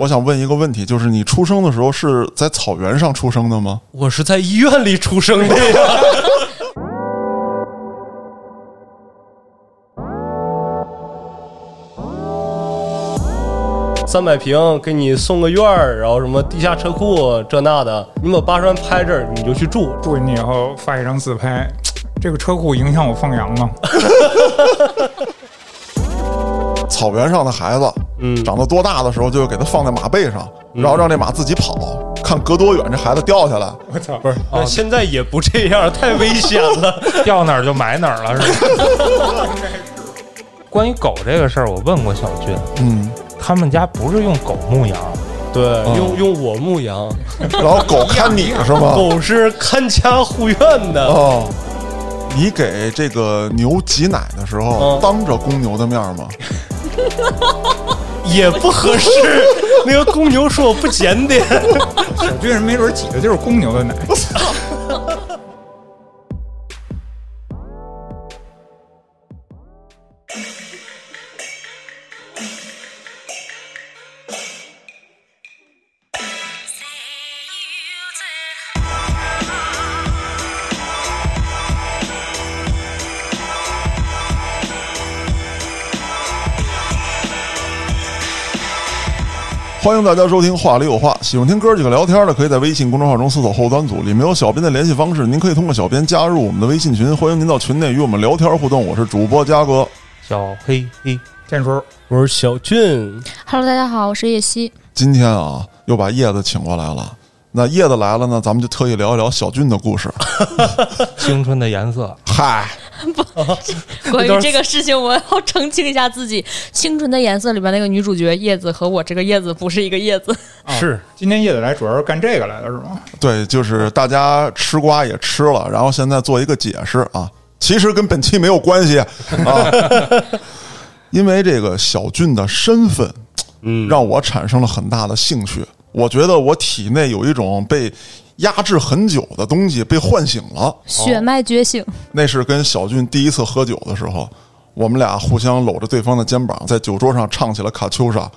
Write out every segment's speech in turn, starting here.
我想问一个问题，就是你出生的时候是在草原上出生的吗？我是在医院里出生的呀。三百平给你送个院儿，然后什么地下车库这那的，你把八十万拍这儿，你就去住。住进去以后发一张自拍，这个车库影响我放羊吗？草原上的孩子，嗯长到多大的时候就给它放在马背上，然后让这马自己跑，看隔多远这孩子掉下来。我操！不是，那现在也不这样，太危险了。掉哪儿就埋哪儿了，是吧？关于狗这个事儿，我问过小俊，嗯，他们家不是用狗牧羊，对，用用我牧羊，然后狗看你是吗？狗是看家护院的。哦，你给这个牛挤奶的时候，嗯当着公牛的面吗？也不合适。那个公牛说我不检点，小巨人没准挤的就是公牛的奶。欢迎大家收听《话里有话》，喜欢听哥几个聊天的，可以在微信公众号中搜索“后端组”，里面有小编的联系方式，您可以通过小编加入我们的微信群，欢迎您到群内与我们聊天互动。我是主播嘉哥，小黑黑。天叔，我是小俊。Hello，大家好，我是叶希。今天啊又把叶子请过来了。那叶子来了呢，咱们就特意聊一聊小俊的故事。青春的颜色，嗨，关于这个事情，我要澄清一下自己，《青春的颜色》里边那个女主角叶子和我这个叶子不是一个叶子。是今天叶子来主要是干这个来的是吗？对，就是大家吃瓜也吃了，然后现在做一个解释啊，其实跟本期没有关系啊，因为这个小俊的身份，嗯让我产生了很大的兴趣。我觉得我体内有一种被压制很久的东西被唤醒了，血脉觉醒，那是跟小俊第一次喝酒的时候，我们俩互相搂着对方的肩膀，在酒桌上唱起了卡秋莎。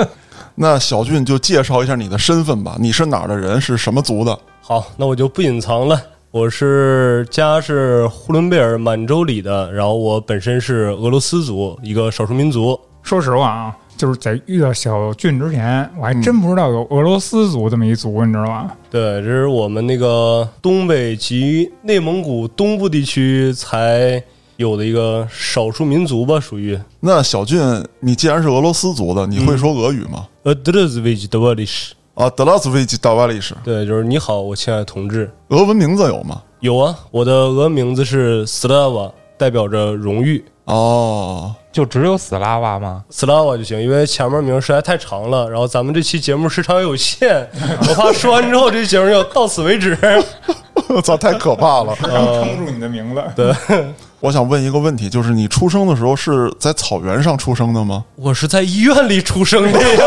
那小俊就介绍一下你的身份吧，你是哪儿的人，是什么族的？好，那我就不隐藏了。我是家是呼伦贝尔满洲里的，然后我本身是俄罗斯族，一个少数民族。说实话啊，就是在遇到小俊之前，我还真不知道有俄罗斯族这么一族，你知道吗？对，这是我们那个东北及内蒙古东部地区才有的一个少数民族吧，属于。那小俊，你既然是俄罗斯族的，你会说俄语吗？呃 d r z v i c d v a l i s 啊，德拉斯维奇达瓦里什，对，就是你好，我亲爱的同志。俄文名字有吗？有啊，我的俄名字是 Slava，代表着荣誉。哦，就只有死拉娃吗？Slava 就行，因为前面名实在太长了，然后咱们这期节目时长有限，我怕说完之后这期节目要到此为止。我操，太可怕了！刚撑住你的名字，对，我想问一个问题，就是你出生的时候是在草原上出生的吗？我是在医院里出生的呀。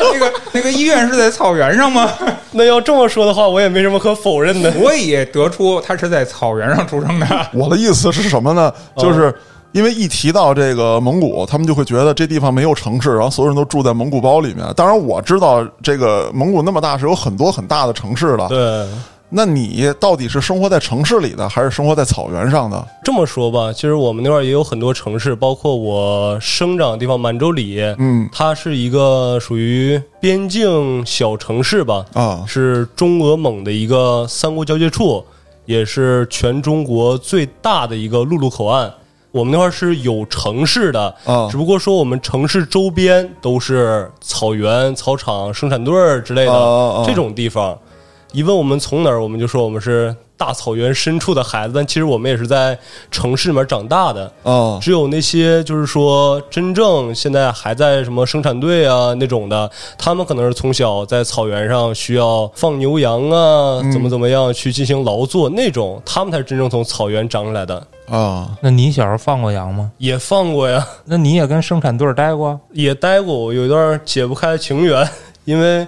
那个那个医院是在草原上吗？那要这么说的话，我也没什么可否认的。我也得出他是在草原上出生的。我的意思是什么呢？就是因为一提到这个蒙古，他们就会觉得这地方没有城市，然后所有人都住在蒙古包里面。当然，我知道这个蒙古那么大是有很多很大的城市的。对，那你到底是生活在城市里的，还是生活在草原上的？这么说吧，其实我们那块儿也有很多城市，包括我生长的地方满洲里，嗯它是一个属于边境小城市吧，啊，是中俄蒙的一个三国交界处，也是全中国最大的一个陆路口岸。我们那块儿是有城市的，啊只不过说我们城市周边都是草原、草场、生产队儿之类的、这种地方。一问我们从哪儿，我们就说我们是大草原深处的孩子，但其实我们也是在城市里面长大的。啊只有那些就是说真正现在还在什么生产队啊那种的，他们可能是从小在草原上需要放牛羊啊，怎么怎么样去进行劳作那种，他们才是真正从草原长出来的。啊！那你小时候放过羊吗？也放过呀，那你也跟生产队待过？也待过，我有一段解不开的情缘，因为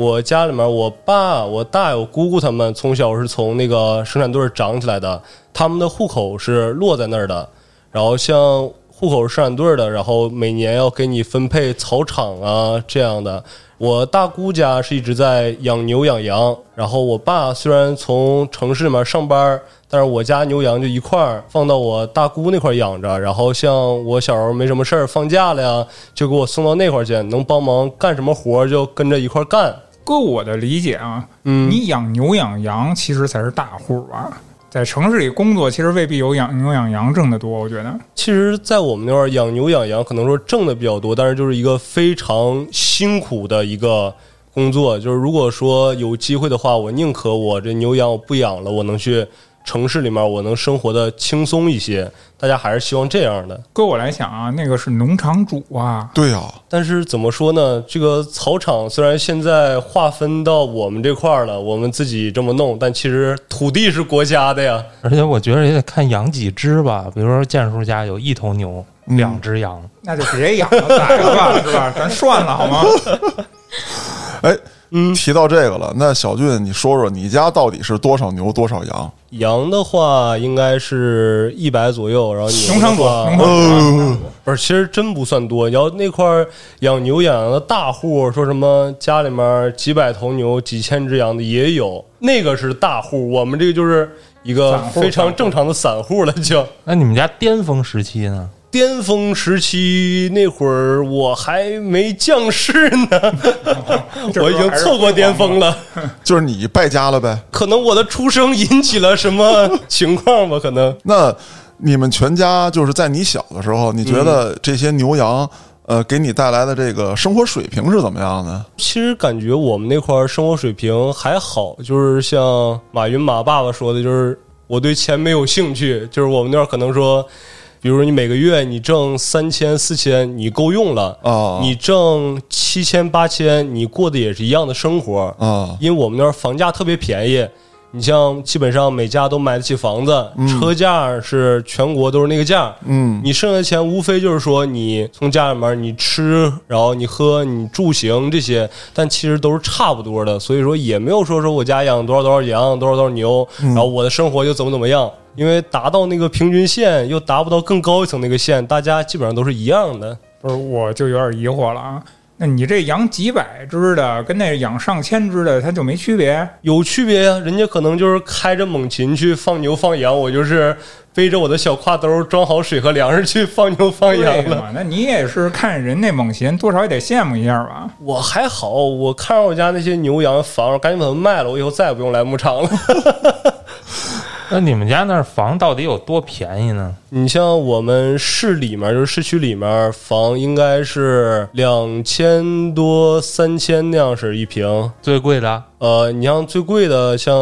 我家里面我爸、我大、我姑姑他们从小是从那个生产队长起来的，他们的户口是落在那儿的。然后像户口是生产队的，然后每年要给你分配草场啊这样的。我大姑家是一直在养牛养羊，然后我爸虽然从城市里面上班，但是我家牛羊就一块儿放到我大姑那块养着。然后像我小时候没什么事儿放假了呀，就给我送到那块去，能帮忙干什么活就跟着一块干。搁我的理解啊，嗯你养牛养羊其实才是大户吧？在城市里工作，其实未必有养牛养羊挣得多。我觉得，其实，在我们那儿养牛养羊，可能说挣的比较多，但是就是一个非常辛苦的一个工作。就是如果说有机会的话，我宁可我这牛羊我不养了，我能去城市里面，我能生活的轻松一些。大家还是希望这样的。搁我来想啊，那个是农场主啊，对啊、但是怎么说呢？这个草场虽然现在划分到我们这块儿了，我们自己这么弄，但其实土地是国家的呀。而且我觉得也得看养几只吧，比如说建叔家有一头牛，嗯两只羊，那就别养了，宰了吧，是吧？咱算了好吗？哎，嗯提到这个了，那小俊，你说说你家到底是多少牛多少羊？羊的话应该是一百左右，然后牛农场主，的话农场主，不是，其实真不算多。然后那块儿养牛养羊的大户，说什么家里面几百头牛、几千只羊的也有，那个是大户。我们这个就是一个非常正常的散户了，就。那你们家巅峰时期呢？巅峰时期那会儿，我还没降世呢，我已经错过巅峰了。就是你败家了呗？可能我的出生引起了什么情况吧？可能那你们全家就是在你小的时候，你觉得这些牛羊，呃，给你带来的这个生活水平是怎么样的？其实感觉我们那块儿生活水平还好，就是像马云马爸爸说的，就是我对钱没有兴趣，就是我们那儿可能说，比如说你每个月你挣三千四千，你够用了啊你挣七千八千，你过的也是一样的生活啊因为我们那儿房价特别便宜。你像基本上每家都买得起房子，车价是全国都是那个价，嗯。你剩下的钱无非就是说你从家里面你吃，然后你喝，你住行这些，但其实都是差不多的，所以说也没有说说我家养多少多少羊，多少多少牛，然后我的生活就怎么怎么样，因为达到那个平均线又达不到更高一层那个线，大家基本上都是一样的。不是，我就有点疑惑了啊。那你这养几百只的，跟那养上千只的，它就没区别？有区别呀，人家可能就是开着猛禽去放牛放羊，我就是背着我的小挎兜装好水和粮食去放牛放羊了。那你也是看人那猛禽，多少也得羡慕一下吧？我还好，我看着我家那些牛羊房，赶紧把它们卖了，我以后再也不用来牧场了。那你们家那儿房到底有多便宜呢？你像我们市里面，就是市区里面房，应该是两千多、三千那样式一平。最贵的呃，你像最贵的，像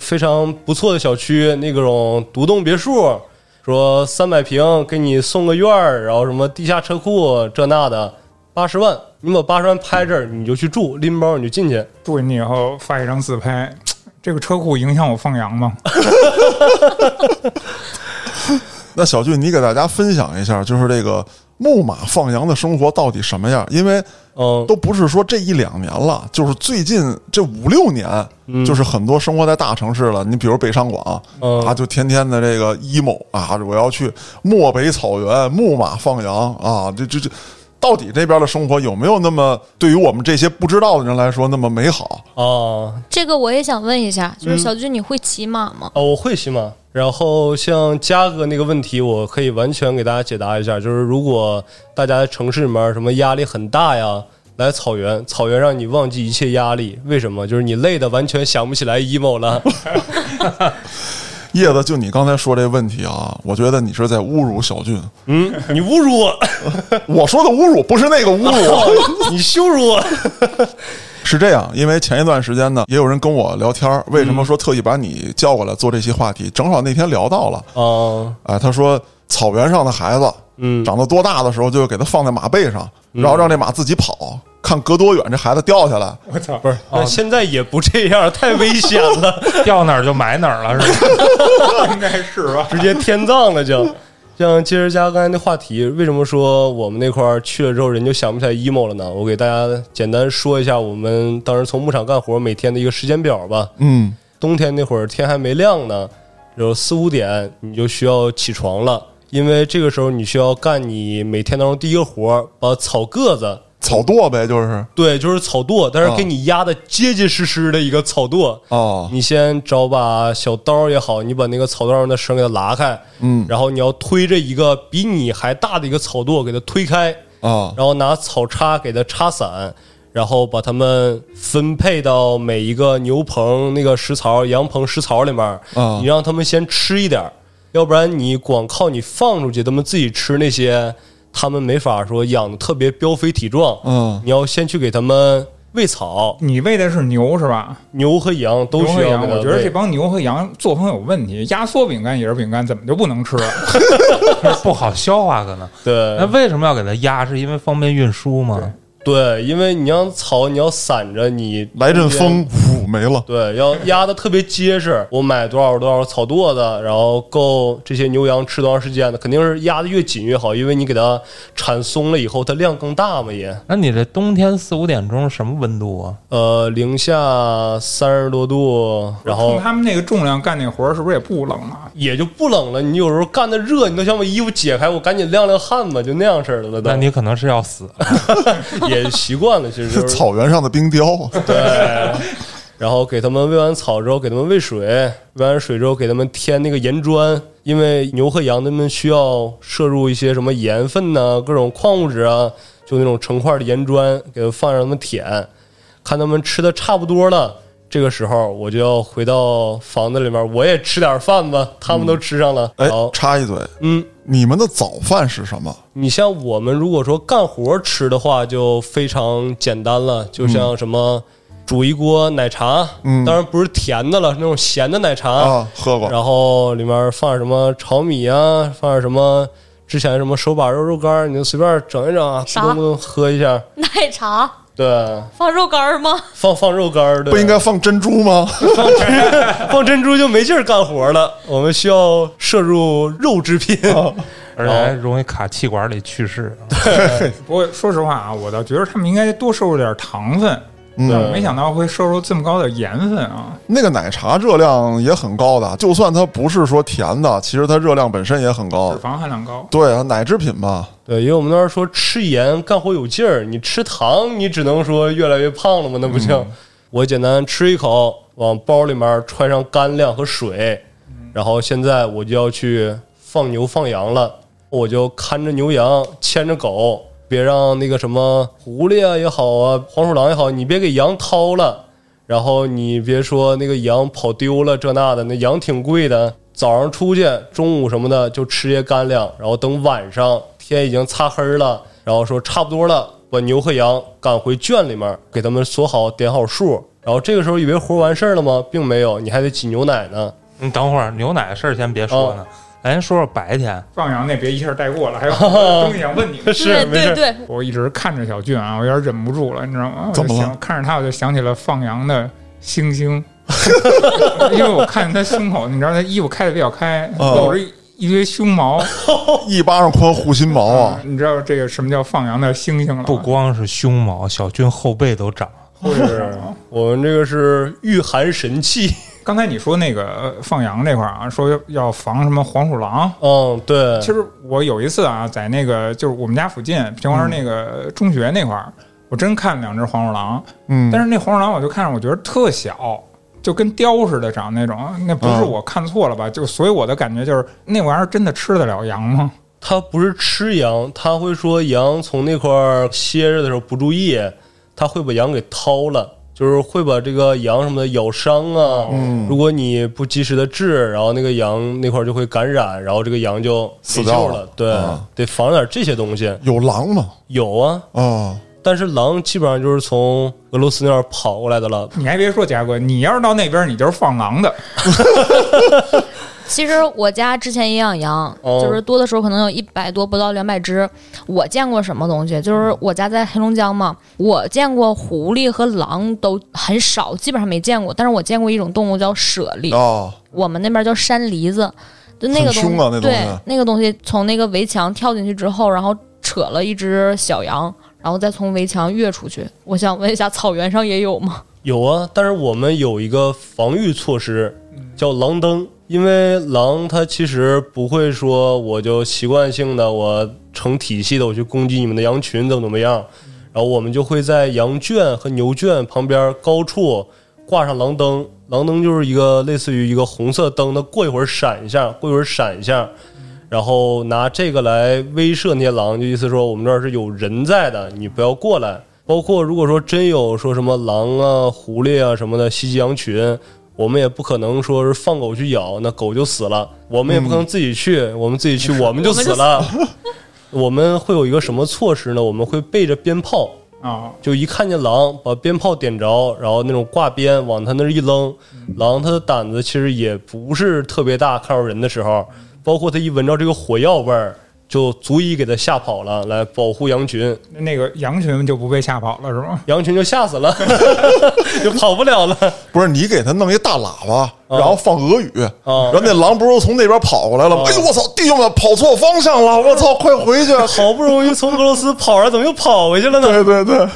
非常不错的小区，那种独栋别墅，说三百平给你送个院儿，然后什么地下车库这那的，八十万，你把八十万拍这儿，你就去住，拎包你就进去。住进去以后发一张自拍，这个车库影响我放羊吗？那小俊，你给大家分享一下，就是这个牧马放羊的生活到底什么样？因为嗯，都不是说这一两年了，就是最近这五六年，嗯就是很多生活在大城市了。你比如北上广、嗯啊，就天天的这个 emo 啊，我要去漠北草原牧马放羊啊，这这这。到底这边的生活有没有那么对于我们这些不知道的人来说那么美好？啊，这个我也想问一下，就是小军，你会骑马吗？哦，我会骑马。然后像嘉哥那个问题，我可以完全给大家解答一下。就是如果大家在城市里面什么压力很大呀，来草原，草原让你忘记一切压力。为什么？就是你累的完全想不起来 emo 了。叶子，就你刚才说这问题啊，我觉得你是在侮辱小俊。嗯，你侮辱我，我说的侮辱不是那个侮辱，你羞辱我。是这样，因为前一段时间呢，也有人跟我聊天儿，为什么说特意把你叫过来做这期话题？正好那天聊到了，啊，啊，他说草原上的孩子，嗯长到多大的时候就给他放在马背上，然后让这马自己跑，看隔多远这孩子掉下来。我操！不是，那现在也不这样，太危险了，掉哪儿就埋哪儿了，是吧？应该是吧？直接天葬了就。像接着加刚才那话题，为什么说我们那块儿去了之后人就想不起来 emo 了呢？我给大家简单说一下我们当时从牧场干活每天的一个时间表吧。嗯冬天那会儿天还没亮呢，有四五点你就需要起床了，因为这个时候你需要干你每天当中第一个活儿，把草个子，草垛呗，就是。对，就是草垛，但是给你压的结结实实的一个草垛。哦，你先找把小刀也好，你把那个草垛上的绳给它拉开，嗯。然后你要推着一个比你还大的一个草垛给它推开，啊，然后拿草叉给它插散，然后把它们分配到每一个牛棚那个食槽、羊棚食槽里面。啊你让它们先吃一点儿，要不然你光靠你放出去，它们自己吃那些，它们没法说养的特别膘肥体壮。嗯你要先去给他们喂草，你喂的是牛是吧？牛和羊都牛和羊，需要我觉得这帮牛和羊作风有问题。压缩饼干也是饼干，怎么就不能吃？不好消化可能。对那为什么要给它压？是因为方便运输吗？对，因为你让草你要散着，你来阵风，呜没了。对，要压的特别结实。我买多少多少草垛子，然后够这些牛羊吃多长时间的，肯定是压的越紧越好，因为你给它铲松了以后，它量更大嘛也。那你这冬天四五点钟什么温度啊？呃，零下三十多度，然后他们那个重量干那活儿，是不是也不冷啊？也就不冷了。你有时候干的热，你都想把衣服解开，我赶紧晾晾汗吧，就那样式的了都。那你可能是要死。也习惯了，其实就是 草原上的冰雕，对，然后给他们喂完草之后，给他们喂水，喂完水之后给他们添那个盐砖，因为牛和羊它们需要摄入一些什么盐分呐、各种矿物质啊，就那种成块的盐砖，给它放让他们舔，看他们吃的差不多了。这个时候我就要回到房子里面，我也吃点饭吧。他们都吃上了，哎好，，插一嘴，嗯，你们的早饭是什么？你像我们如果说干活吃的话，就非常简单了，就像什么煮一锅奶茶，嗯当然不是甜的了，是那种咸的奶茶，啊，喝过。然后里面放点什么炒米啊，放点什么之前什么手把肉肉干，你就随便整一整啊，啥咕咚咕咚喝一下。奶茶对，放肉干儿吗？放放肉干儿，对不应该放珍珠吗？放珍珠就没劲儿干活了。我们需要摄入肉制品。而且还容易卡气管里去世。不过说实话啊，我倒觉得他们应该多摄入点糖分，嗯，没想到会摄入这么高的盐分啊！那个奶茶热量也很高的，就算它不是说甜的，其实它热量本身也很高脂。肪含量高。对啊，奶制品嘛，对，因为我们那儿说吃盐干活有劲儿，你吃糖你只能说越来越胖了嘛，那不行。我简单吃一口，往包里面揣上干粮和水，然后现在我就要去放牛放羊了，我就看着牛羊，牵着狗，别让那个什么狐狸啊也好啊，黄鼠狼也好，你别给羊掏了。然后你别说那个羊跑丢了这那的，那羊挺贵的。早上出去，中午什么的就吃些干粮，然后等晚上天已经擦黑了，然后说差不多了，把牛和羊赶回圈里面，给他们锁好点好数。然后这个时候以为活完事儿了吗？并没有，你还得挤牛奶呢。你等会儿牛奶的事儿先别说呢，咱先说说白天。放羊那别一下带过了，还有 东西想问你。是对没事对对，我一直看着小俊啊，我有点忍不住了，你知道吗？我就怎么了想看着他，我就想起了放羊的星星，因为我看见他胸口，你知道他衣服开的比较开，哦露着一堆胸毛 一巴掌宽护心毛啊！你知道这个什么叫放羊的星星了？不光是胸毛，小俊后背都长。是我们这个是御寒神器。刚才你说那个呃放羊那块儿啊，说要防什么黄鼠狼。嗯，对，其实我有一次啊，在那个就是我们家附近平房那个中学那块儿，我真看两只黄鼠狼，嗯，但是那黄鼠狼我就看着我觉得特小，就跟雕似的长那种。那不是嗯我看错了吧？就所以我的感觉就是那玩意儿真的吃得了羊吗？它不是吃羊，它会说羊从那块儿歇着的时候不注意，它会把羊给掏了，就是会把这个羊什么的咬伤啊。嗯如果你不及时的治，然后那个羊那块儿就会感染，然后这个羊就死掉了了。对，啊得防点这些东西。有狼吗？有啊，啊，但是狼基本上就是从俄罗斯那儿跑过来的了。你还别说，贾哥，你要是到那边，你就是放狼的。其实我家之前也养羊，哦就是多的时候可能有一百多，不到两百只。我见过什么东西？就是我家在黑龙江嘛，我见过狐狸和狼都很少，基本上没见过。但是我见过一种动物叫猞猁，哦，我们那边叫山狸子，就那个东很凶啊那东西对，那个东西从那个围墙跳进去之后，然后扯了一只小羊，然后再从围墙跃出去。我想问一下，草原上也有吗？有啊，但是我们有一个防御措施，叫狼灯。因为狼它其实不会说我就习惯性的我成体系的我去攻击你们的羊群怎么怎么样，然后我们就会在羊圈和牛圈旁边高处挂上狼灯，狼灯就是一个类似于一个红色灯，它过一会儿闪一下，过一会儿闪一下，然后拿这个来威慑那些狼，就意思说我们这儿是有人在的，你不要过来。包括如果说真有说什么狼啊、狐狸啊什么的袭击羊群，我们也不可能说是放狗去咬，那狗就死了。我们也不可能自己去，我们自己去我们就死了。我们会有一个什么措施呢？我们会备着鞭炮，啊，就一看见狼，把鞭炮点着，然后那种挂鞭往他那儿一扔，狼它的胆子其实也不是特别大，看到人的时候，包括它一闻着这个火药味儿，就足以给它吓跑了，来保护羊群，那个羊群就不被吓跑了是吗？羊群就吓死了，就跑不了了。不是你给他弄一大喇叭，然后放俄语，啊然后那狼不是从那边跑过来了吗？啊哎呦我操，弟兄们跑错方向了，我操，快回去！好不容易从俄罗斯跑出来，怎么又跑回去了呢？对对对，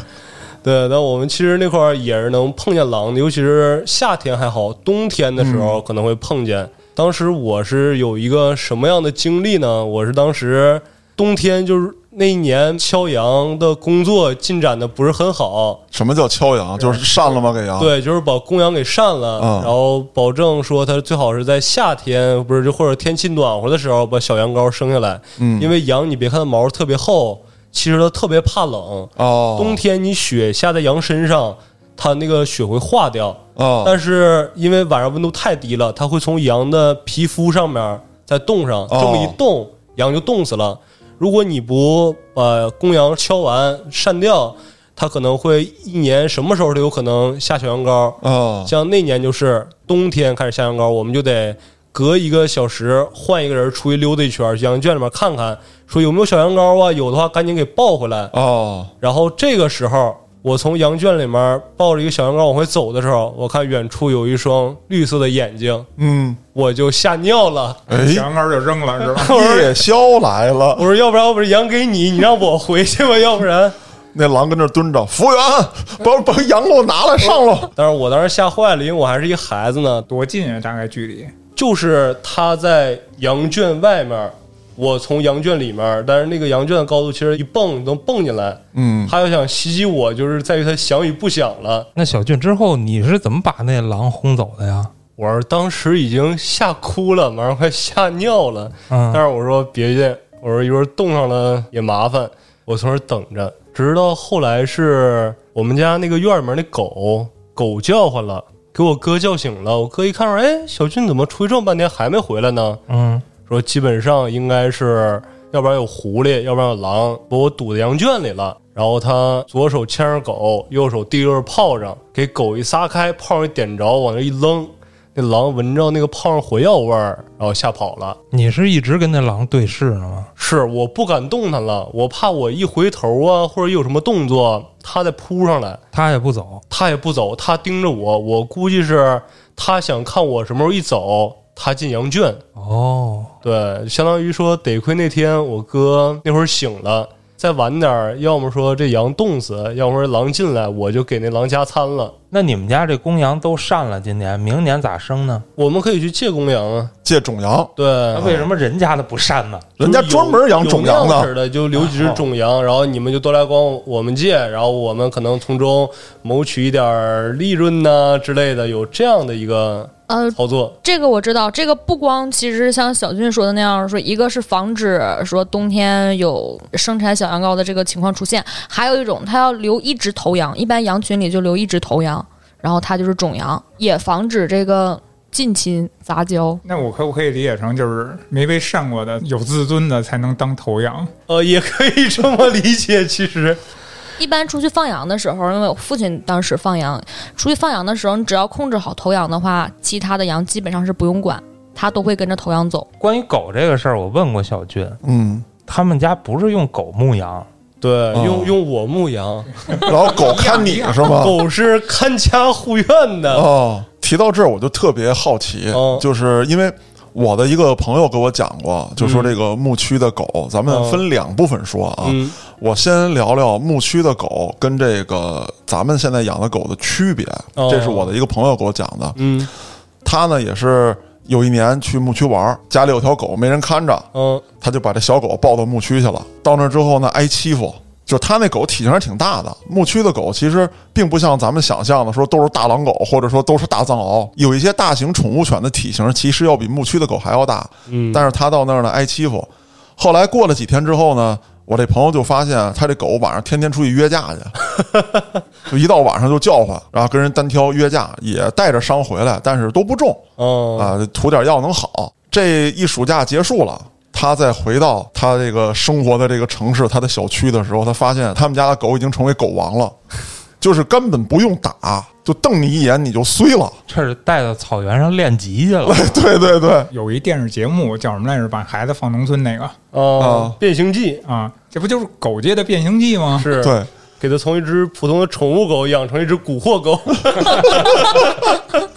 对，那我们其实那块儿也是能碰见狼的，尤其是夏天还好，冬天的时候可能会碰见。当时我是有一个什么样的经历呢？我是当时冬天就是那一年敲羊的工作进展的不是很好，什么叫敲羊？就是扇了吗？给羊？对，就是把公羊给扇了，嗯然后保证说它最好是在夏天，不是就或者天气暖和的时候把小羊羔生下来，嗯因为羊你别看它毛特别厚，其实它特别怕冷，哦，冬天你雪下在羊身上，它那个雪会化掉，哦，但是因为晚上温度太低了，它会从羊的皮肤上面再冻上，这么一冻，羊就冻死了。如果你不把公羊敲完扇掉，它可能会一年什么时候都有可能下小羊羔。哦，像那年就是冬天开始下羊羔，我们就得隔一个小时换一个人出去溜达一圈，去羊圈里面看看，说有没有小羊羔啊？有的话赶紧给抱回来。哦，然后这个时候，我从羊圈里面抱着一个小羊羔往回走的时候，我看远处有一双绿色的眼睛，嗯，我就吓尿了。哎，小羊羔就扔了是吧？夜宵来了我，说，要不然我把羊给你，你让我回去吧，要不然。那狼跟那蹲着，服务员，把把羊给我拿来上了。但是我当时吓坏了，因为我还是一孩子呢。多近啊？大概距离？就是他在羊圈外面，我从羊圈里面，但是那个羊圈的高度其实一蹦能蹦进来。嗯，他要想袭击我，就是在于他想与不想了。那小俊之后你是怎么把那狼轰走的呀？我是当时已经吓哭了，马上快吓尿了。嗯但是我说别介，我说一会儿冻上了也麻烦，我从这儿等着，直到后来是我们家那个院里面那狗狗叫唤了，给我哥叫醒了。我哥一看说，哎，小俊怎么出去这么半天还没回来呢？嗯，说基本上应该是，要不然有狐狸，要不然有狼，把我堵在羊圈里了。然后他左手牵着狗，右手提着炮仗，给狗一撒开，炮仗一点着，往那一扔，那狼闻着那个炮上火药味儿，然后吓跑了。你是一直跟那狼对视呢吗？是我不敢动弹了，我怕我一回头啊，或者有什么动作，它再扑上来，它也不走，它也不走，它盯着我，我估计是他想看我什么时候一走，他进羊圈。哦，对，相当于说，得亏那天我哥那会儿醒了，再晚点儿，要么说这羊冻死，要么说狼进来，我就给那狼加餐了。那你们家这公羊都善了，今年明年咋生呢？我们可以去借公羊啊，借种羊，对，那为什么人家的不善呢？人家专门养种羊的。有那样式的，就留几只种羊，然后你们就都来管我们借，然后我们可能从中谋取一点利润呐、之类的，有这样的一个呃，操作。这个我知道，这个不光其实像小俊说的那样，说一个是防止说冬天有生产小羊羔的这个情况出现，还有一种他要留一只头羊，一般羊群里就留一只头羊，然后它就是种羊，也防止这个近亲杂交。那我可不可以理解成就是没被扇过的、有自尊的才能当头羊？呃，也可以这么理解，其实。一般出去放羊的时候，因为我父亲当时放羊，出去放羊的时候，你只要控制好头羊的话，其他的羊基本上是不用管，它都会跟着头羊走。关于狗这个事儿，我问过小俊，嗯，他们家不是用狗牧羊，对，哦用用我牧羊，然后狗看你是吗？狗是看家护院的。哦，提到这儿我就特别好奇，哦就是因为我的一个朋友给我讲过，就说这个牧区的狗，咱们分两部分说啊。嗯我先聊聊牧区的狗跟这个咱们现在养的狗的区别，哦这是我的一个朋友给我讲的。嗯他呢也是有一年去牧区玩，家里有条狗没人看着，嗯，他就把这小狗抱到牧区去了。到那之后呢，挨欺负。就他那狗体型还挺大的，牧区的狗其实并不像咱们想象的说都是大狼狗，或者说都是大藏獒。有一些大型宠物犬的体型其实要比牧区的狗还要大，嗯但是他到那儿呢挨欺负。后来过了几天之后呢，我这朋友就发现他这狗晚上天天出去约架去，就一到晚上就叫唤，然后跟人单挑约架，也带着伤回来，但是都不重。哦，啊，涂点药能好。这一暑假结束了，他再回到他这个生活的这个城市，他的小区的时候，他发现他们家的狗已经成为狗王了，就是根本不用打，就瞪你一眼你就碎了。这是带到草原上练级去了。对对对，有一电视节目叫什么来着？把孩子放农村那个哦，变形记啊，这不就是狗界的变形计吗？是。对，给它从一只普通的宠物狗养成一只蛊惑狗，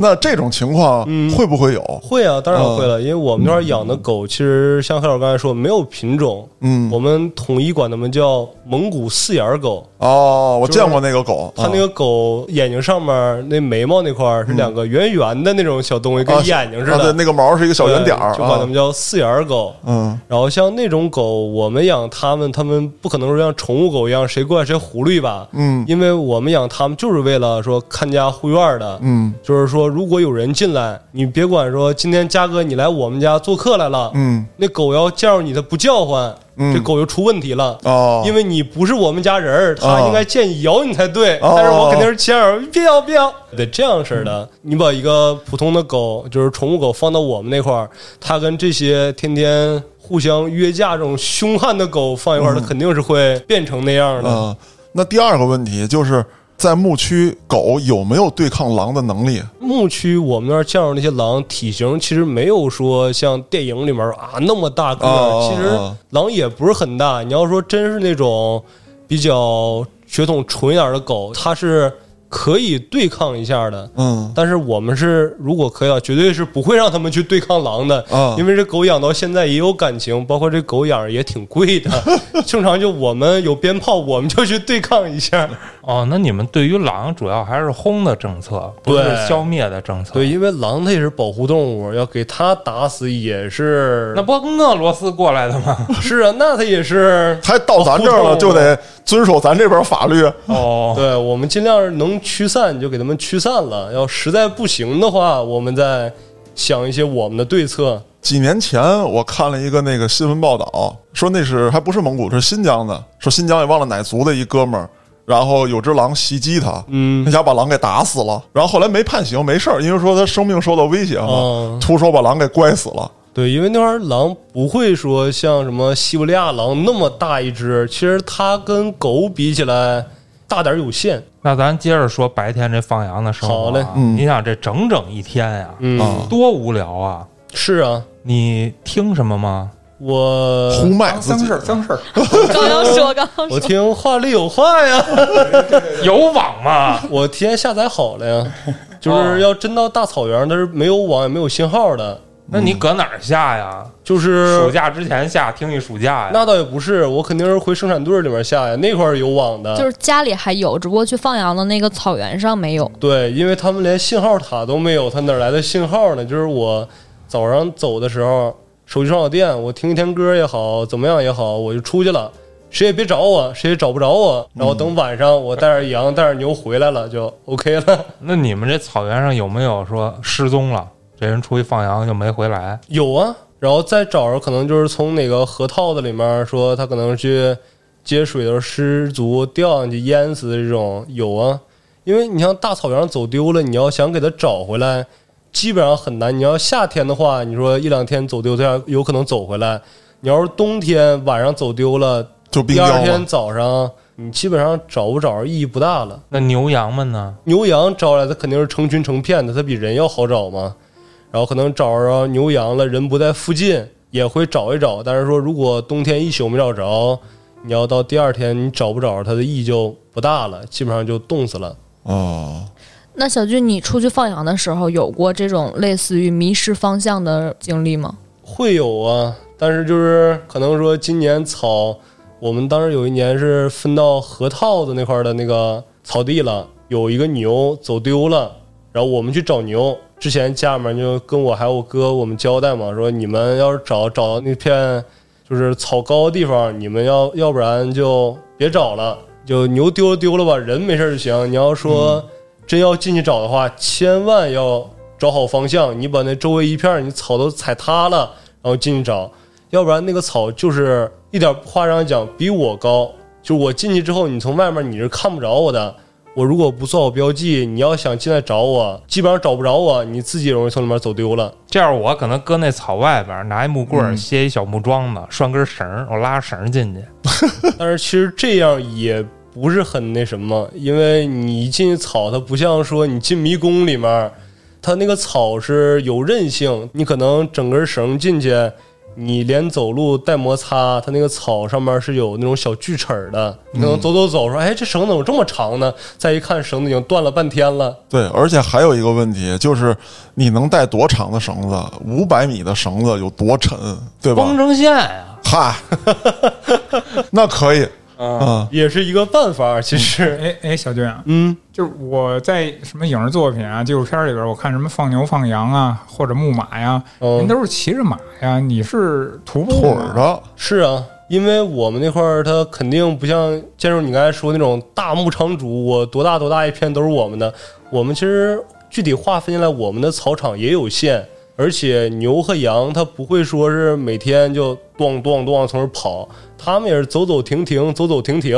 那这种情况会不会有？会啊，当然会了，因为我们那儿养的狗，其实像黑老师刚才说，没有品种，嗯我们统一管它们叫蒙古四眼狗。哦，我见过那个狗，它那个狗眼睛上面那眉毛那块儿是两个圆圆的那种小东西，跟啊眼睛似啊对，的，那个毛是一个小圆点儿，就管它啊们叫四眼狗。嗯然后像那种狗，我们养它们，它们不可能说像宠物狗一样谁过来谁狐狸吧？嗯因为我们养它们就是为了说看家护院的，嗯就是说如果有人进来，你别管说今天嘉哥你来我们家做客来了，嗯那狗要叫着你它不叫唤，嗯这狗就出问题了。哦，因为你不是我们家人儿，它哦应该见你咬你才对，哦但是我肯定是牵耳别咬别咬，得这样式儿的。你把一个普通的狗，就是宠物狗放到我们那块儿，它跟这些天天互相约架这种凶悍的狗放一块儿，它肯定是会变成那样的。嗯，那第二个问题就是在牧区，狗有没有对抗狼的能力？牧区我们那儿见着那些狼，体型其实没有说像电影里面啊那么大个其实狼也不是很大。你要说真是那种比较血统纯一点的狗，它是可以对抗一下的。嗯但是我们是如果可以啊，绝对是不会让他们去对抗狼的，啊因为这狗养到现在也有感情，包括这狗养也挺贵的。正常就我们有鞭炮，我们就去对抗一下。哦，那你们对于狼主要还是轰的政策，不是消灭的政策。对，，因为狼它也是保护动物，要给它打死也是那不俄罗斯过来的吗？是啊，那它也是。它到咱这儿了，就得遵守咱这边法律。哦，对我们尽量能驱散就给他们驱散了，要实在不行的话，我们再想一些我们的对策。几年前我看了一个那个新闻报道，说那是还不是蒙古，是新疆的，说新疆也忘了哪族的一哥们儿，然后有只狼袭击他，嗯。他家把狼给打死了，然后后来没判刑，没事儿，因为说他生命受到威胁嘛，哦。徒手把狼给拐死了。对，因为那玩意儿狼不会说像什么西伯利亚狼那么大一只，其实它跟狗比起来大点儿有限。那咱接着说白天这放羊的生活、啊。好嘞嗯你想这整整一天呀、嗯，啊多无聊啊！是啊，你听什么吗？我胡卖自己脏事儿，脏事儿，刚要说，刚要说，我听话里有话呀，有网吗？我提前下载好了呀。就是要真到大草原，那是没有网也没有信号的，那你搁哪儿下呀？就是暑假之前下，听一暑假呀？那倒也不是，我肯定是回生产队里面下呀，那块儿有网的。就是家里还有，只不过去放羊的那个草原上没有。对，因为他们连信号塔都没有，他哪来的信号呢？就是我早上走的时候，手机上有电，我听一天歌也好，怎么样也好，我就出去了，谁也别找我，谁也找不着我。然后等晚上我带着羊带着牛回来了，就 OK 了。那你们这草原上有没有说失踪了？这人出去放羊就没回来？有啊，然后再找着，可能就是从哪个河套子里面说他可能去接水的时候失足掉进去淹死的这种有啊，因为你像大草原上走丢了，你要想给它找回来，基本上很难。你要夏天的话，你说一两天走丢，它有可能走回来；你要是冬天晚上走丢了，就第二天。早上你基本上找不着意义不大了。那牛羊们呢？牛羊招来，它肯定是成群成片的，它比人要好找嘛。然后可能找着牛羊了，人不在附近，也会找一找。但是说，如果冬天一宿没找着，你要到第二天你找不着，它的意义就不大了，基本上就冻死了。哦，那小俊，你出去放羊的时候有过这种类似于迷失方向的经历吗？会有啊，但是就是可能说今年草，我们当时有一年是分到河套子那块儿的那个草地了，有一个牛走丢了，然然后我们去找牛，之前家里面就跟我还有我哥我们交代嘛，说你们要是找找到那片就是草高的地方，你们要要不然就别找了，就牛丢了丢了吧，人没事就行。你要说真要进去找的话，千万要找好方向，你把那周围一片你草都踩塌了，然后进去找，要不然那个草就是一点不夸张讲比我高，就是我进去之后，你从外面你是看不着我的。我如果不做好标记，你要想进来找我，基本上找不着我，你自己容易从里面走丢了。这样我可能搁那草外边拿一木棍儿歇一小木桩子，拴根绳儿，我拉绳儿进去。但是其实这样也不是很那什么，因为你一进草，它不像说你进迷宫里面，它那个草是有韧性，你可能整根绳进去，你连走路带摩擦，它那个草上面是有那种小锯齿儿的，你可能走走走说，哎，这绳子怎么这么长呢？再一看，绳子已经断了半天了。对，而且还有一个问题就是，你能带多长的绳子？五百米的绳子有多沉，对吧？风筝线呀，嗨，那可以啊，也是一个办法，其实，哎哎，小俊啊，嗯，就是我在什么影视作品啊、纪录片里边，我看什么放牛放羊啊，或者牧马呀，嗯人都是骑着马呀，你是徒步腿的，是啊，因为我们那块儿它肯定不像建筑你刚才说那种大牧场主，我多大多大一片都是我们的。我们其实具体划分下来，我们的草场也有限，而且牛和羊它不会说是每天就咣咣咣从这儿跑，它们也是走走停停，走走停停。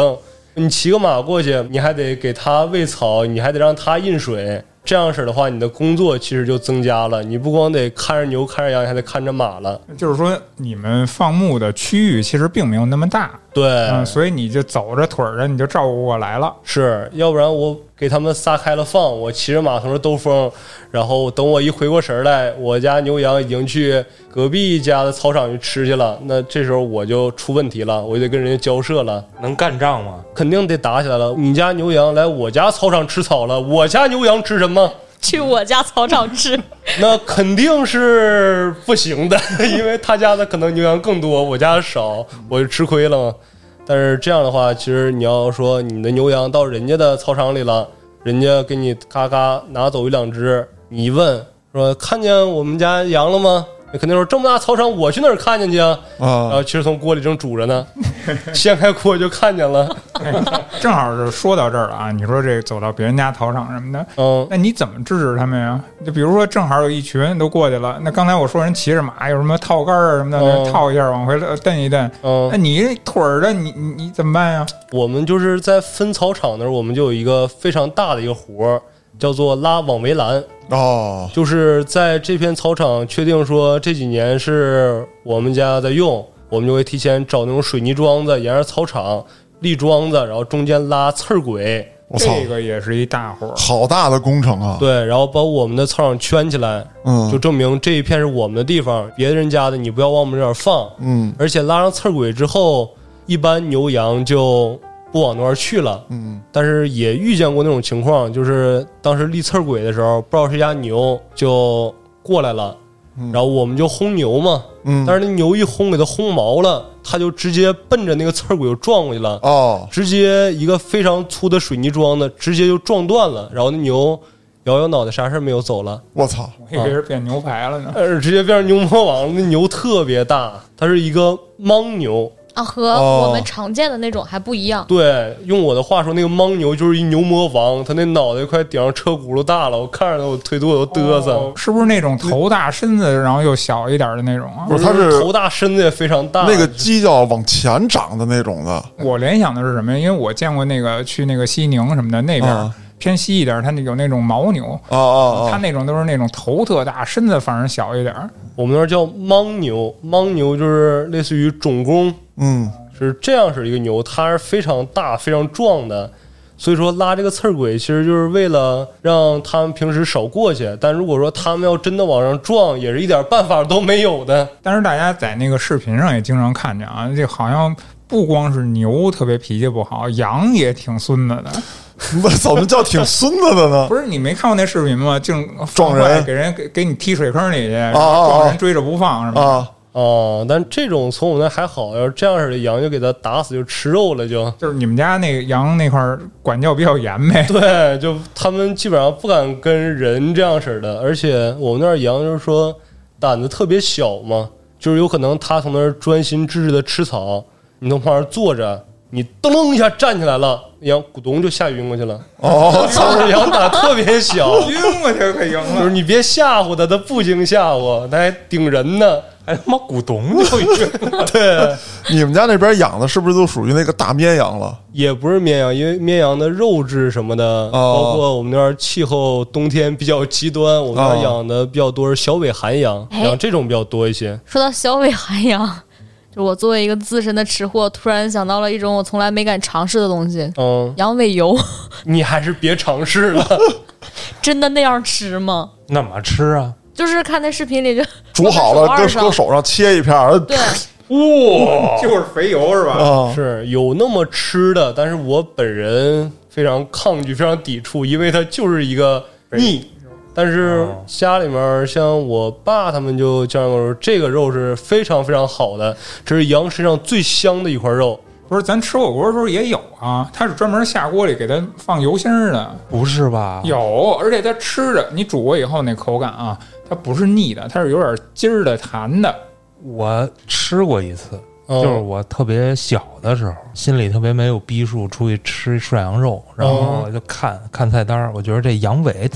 你骑个马过去，你还得给它喂草，你还得让它饮水。这样式儿的话，你的工作其实就增加了。你不光得看着牛、看着羊，还得看着马了。就是说你们放牧的区域其实并没有那么大，对，嗯，所以你就走着腿儿着你就照顾过来了。是要不然我给他们撒开了放，我骑着马从这兜风，然后等我一回过神儿来，我家牛羊已经去隔壁家的草场去吃去了，那这时候我就出问题了，我就得跟人家交涉了，能干仗吗？肯定得打起来了。你家牛羊来我家草场吃草了，我家牛羊吃什么？去我家草场吃，那肯定是不行的，因为他家的可能牛羊更多，我家少，我就吃亏了嘛。但是这样的话，其实你要说你的牛羊到人家的草场里了，人家给你咔咔拿走一两只，你一问说看见我们家羊了吗？你肯定说这么大操场，我去哪儿看见去啊？啊后其实从锅里正煮着呢，掀开锅就看见了。正好是说到这儿了啊，你说这走到别人家草场什么的，嗯，那你怎么制止他们呀？就比如说正好有一群都过去了，那刚才我说人骑着马有什么套杆儿啊什么的，嗯套一下往回蹬一蹬，嗯那你腿儿的你你你怎么办呀？我们就是在分草场那儿，我们就有一个非常大的一个活儿，叫做拉网围栏。哦，就是在这片草场确定说这几年是我们家在用，我们就会提前找那种水泥桩子，沿着草场立桩子，然后中间拉刺儿轨，我操，这个也是一大活儿。好大的工程啊！对，然后把我们的草场圈起来，嗯，就证明这一片是我们的地方，别人家的你不要往我们这儿放。嗯而且拉上刺儿轨之后，一般牛羊就不往那儿去了。嗯但是也遇见过那种情况，就是当时立刺儿轨的时候，不知道谁家牛就过来了，嗯然后我们就轰牛嘛。嗯，但是那牛一轰给它轰毛了，它就直接奔着那个刺儿轨就撞过去了，哦，直接一个非常粗的水泥桩子直接就撞断了，然后那牛摇摇脑袋，啥事儿没有走了，我操，我以为是变牛排了呢。呃，直接变成牛魔王了。那牛特别大，它是一个莽牛。啊，和哦我们常见的那种还不一样。对，用我的话说，那个牻牛就是一牛魔王，他那脑袋快顶上车轱辘大了，我看着我腿肚子都嘚瑟。哦是不是那种头大身子，然后又小一点的那种啊？不是它是头大，身子也非常大。那个犄角往前长的那种的，我联想的是什么呀？因为我见过那个去那个西宁什么的那边、啊偏西一点，它那有那种牦牛，啊啊啊！它那种都是那种头特大，身子反而小一点。我们那儿叫牦牛，牦牛就是类似于种公，嗯是这样式的一个牛，它是非常大、非常壮的。所以说拉这个刺儿鬼，其实就是为了让他们平时少过去。但如果说他们要真的往上撞，也是一点办法都没有的。但是大家在那个视频上也经常看见啊，这好像不光是牛特别脾气不好，羊也挺孙子的。我 怎么叫挺孙子的呢？不是你没看过那视频吗？净撞人给人给给你踢水坑里去，然啊啊后撞人追着不放是吗？啊，哦，但这种从我们那还好，要是这样式的羊就给它打死就吃肉了就。就是你们家那个羊那块儿管教比较严呗。对，就他们基本上不敢跟人这样式的，而且我们那儿羊就是说胆子特别小嘛，就是有可能它从那儿专心致志的吃草，你从旁边坐着，你噔楞一下站起来了，羊咕咚就吓晕过去了。哦，就是羊胆特别小，晕过去可赢了就是。你别吓唬它，它不经吓唬，它还顶人呢。还他妈咕咚就晕了。对，你们家那边养的是不是都属于那个大绵羊了？也不是绵羊，因为绵羊的肉质什么的，哦包括我们那儿气候冬天比较极端，我们那儿哦养的比较多是小尾寒羊，哎养这种比较多一些。说到小尾寒羊，就我作为一个资深的吃货，突然想到了一种我从来没敢尝试的东西嗯——，羊尾油。你还是别尝试了。真的那样吃吗？怎么吃啊？就是看那视频里就 煮好了，搁搁手上切一片儿，对，哇，就是肥油是吧？啊，是有那么吃的，但是我本人非常抗拒，非常抵触，因为它就是一个腻。但是哦家里面像我爸他们就教我说，这个肉是非常非常好的，这是羊身上最香的一块肉。不是，咱吃火锅的时候也有啊，它是专门下锅里给它放油星儿的。不是吧？有，而且它吃着，你煮过以后那口感啊，它不是腻的，它是有点筋儿的、弹的。我吃过一次，嗯就是我特别小的时候，心里特别没有逼数，出去吃涮羊肉，然后我就看看菜单儿，我觉得这羊尾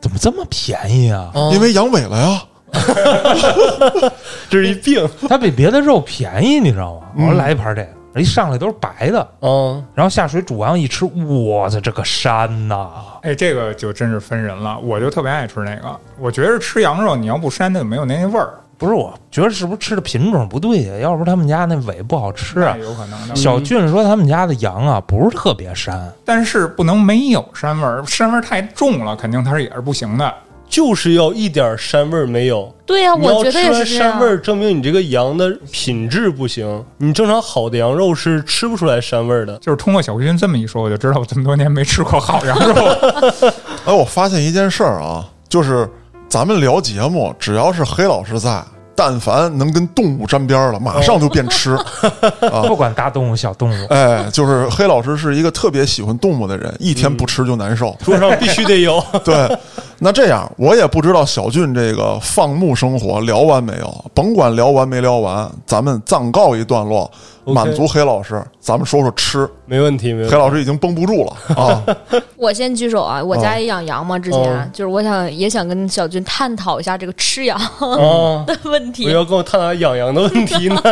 怎么这么便宜啊？嗯因为羊尾了呀。这是一病。它比别的肉便宜，你知道吗？我说嗯来一盘这个，一上来都是白的，嗯，然后下水煮完一吃，我操，这个膻呐！哎，这个就真是分人了，我就特别爱吃那个。我觉得吃羊肉你要不膻，它就没有那味儿。不是，我觉得是不是吃的品种不对呀？要不是他们家那尾不好吃啊。有可能。小俊说他们家的羊啊不是特别膻，但是不能没有膻味儿，膻味儿太重了，肯定它是也是不行的。就是要一点膻味儿没有。对呀、你要我觉得也吃完是膻味。儿，证明你这个羊的品质不行。你正常好的羊肉是吃不出来膻味儿的。就是通过小军这么一说，我就知道我这么多年没吃过好羊肉。哎，我发现一件事儿啊，就是咱们聊节目，只要是黑老师在，但凡能跟动物沾边儿了，马上就变吃。不管大动物小动物。哎，就是黑老师是一个特别喜欢动物的人，一天不吃就难受。桌上必须得有。对，那这样我也不知道小俊这个放牧生活聊完没有，甭管聊完没聊完，咱们暂告一段落满足黑老师，咱们说说吃。没问题，没问题。黑老师已经绷不住了 啊！我先举手啊，我家也养羊嘛，之前、哦就是我想也想跟小军探讨一下这个吃羊啊，的问题我。要跟我探讨养羊的问题呢。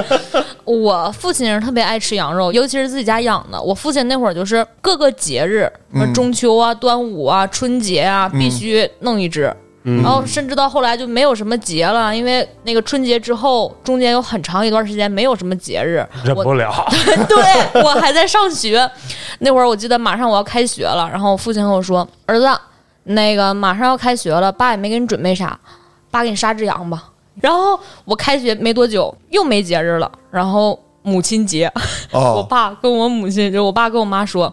我父亲是特别爱吃羊肉，尤其是自己家养的。我父亲那会儿就是各个节日，什么中秋啊、端午啊、春节啊，必须弄一只。嗯然后甚至到后来就没有什么节了，因为那个春节之后，中间有很长一段时间没有什么节日。我忍不了，对我还在上学，那会儿我记得马上我要开学了，然后我父亲跟我说：“儿子，那个马上要开学了，爸也没给你准备啥，爸给你杀只羊吧。”然后我开学没多久，又没节日了，然后母亲节，我啊，爸跟我母亲，就我爸跟我妈说：“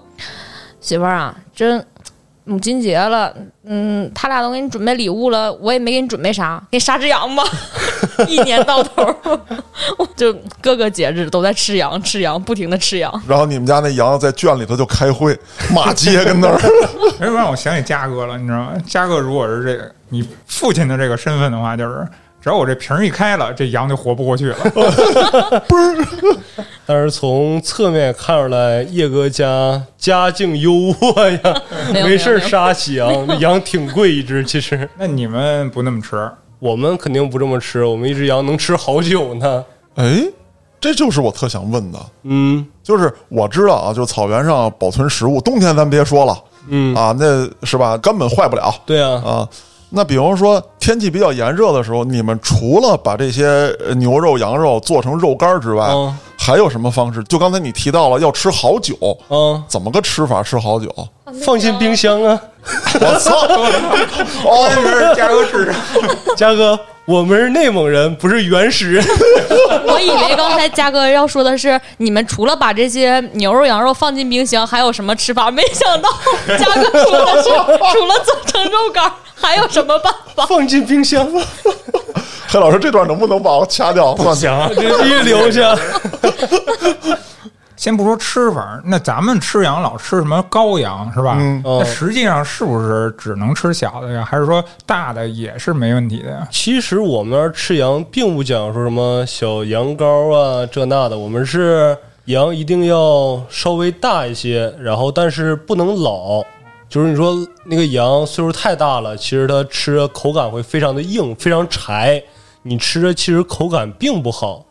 媳妇儿啊，这母亲节了，嗯，他俩都给你准备礼物了，我也没给你准备啥，给你杀只羊吧。”一年到头 就各个节日都在吃羊，吃羊，不停的吃羊。然后你们家那羊在圈里头就开会，骂街跟那儿。哎，让我想起嘉哥了，你知道吗？嘉哥如果是这个你父亲的这个身份的话，就是只要我这瓶儿一开了，这羊就活不过去了。但是从侧面看出来，叶哥家家境优渥呀，没事儿杀起羊，那羊 挺贵一只。其实那你们不那么吃？我们肯定不这么吃，我们一只羊能吃好久呢。哎，这就是我特想问的，嗯就是我知道啊，就草原上保存食物，冬天咱别说了嗯，啊，那是吧，根本坏不了对啊，啊。那比方说天气比较炎热的时候，你们除了把这些牛肉、羊肉做成肉干之外，嗯。还有什么方式？就刚才你提到了要吃好酒，嗯，怎么个吃法？吃好酒？放进冰箱啊，我操！哦，是嘉哥吃上。嘉哥，我们是内蒙人，不是原始人。我以为刚才嘉哥要说的是，你们除了把这些牛肉、羊肉放进冰箱，还有什么吃法？没想到 嘉哥说的是，除了做成肉干，还有什么办法？放进冰箱。黑老师这段能不能把我掐掉？不行，这一留下。先不说吃法，那咱们吃羊老吃什么羔羊是吧？嗯那实际上是不是只能吃小的呀？还是说大的也是没问题的呀？其实我们那儿吃羊并不讲说什么小羊羔啊这那的，我们是羊一定要稍微大一些，然后但是不能老。就是你说那个羊岁数太大了，其实它吃着口感会非常的硬，非常柴，你吃着其实口感并不好。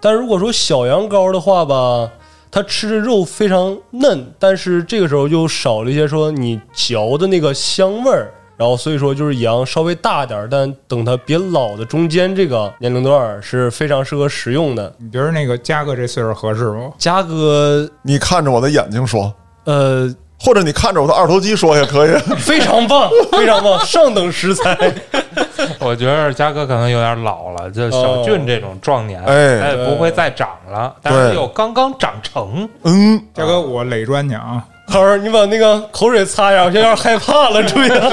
但如果说小羊羔的话吧，它吃着肉非常嫩，但是这个时候就少了一些说你嚼的那个香味儿。然后所以说就是羊稍微大点儿，但等它别老的中间这个年龄段儿是非常适合食用的。你觉得那个嘉哥这岁数合适吗？嘉哥，你看着我的眼睛说，呃，或者你看着我的二头肌说也可以。非常棒，非常棒，上等食材。我觉得嘉哥可能有点老了，就小俊这种壮年，哎他也不会再长了，但是对又刚刚长成，嗯，嘉哥，我垒砖去啊！好儿，你把那个口水擦一下，我现在有点害怕了，注意啊。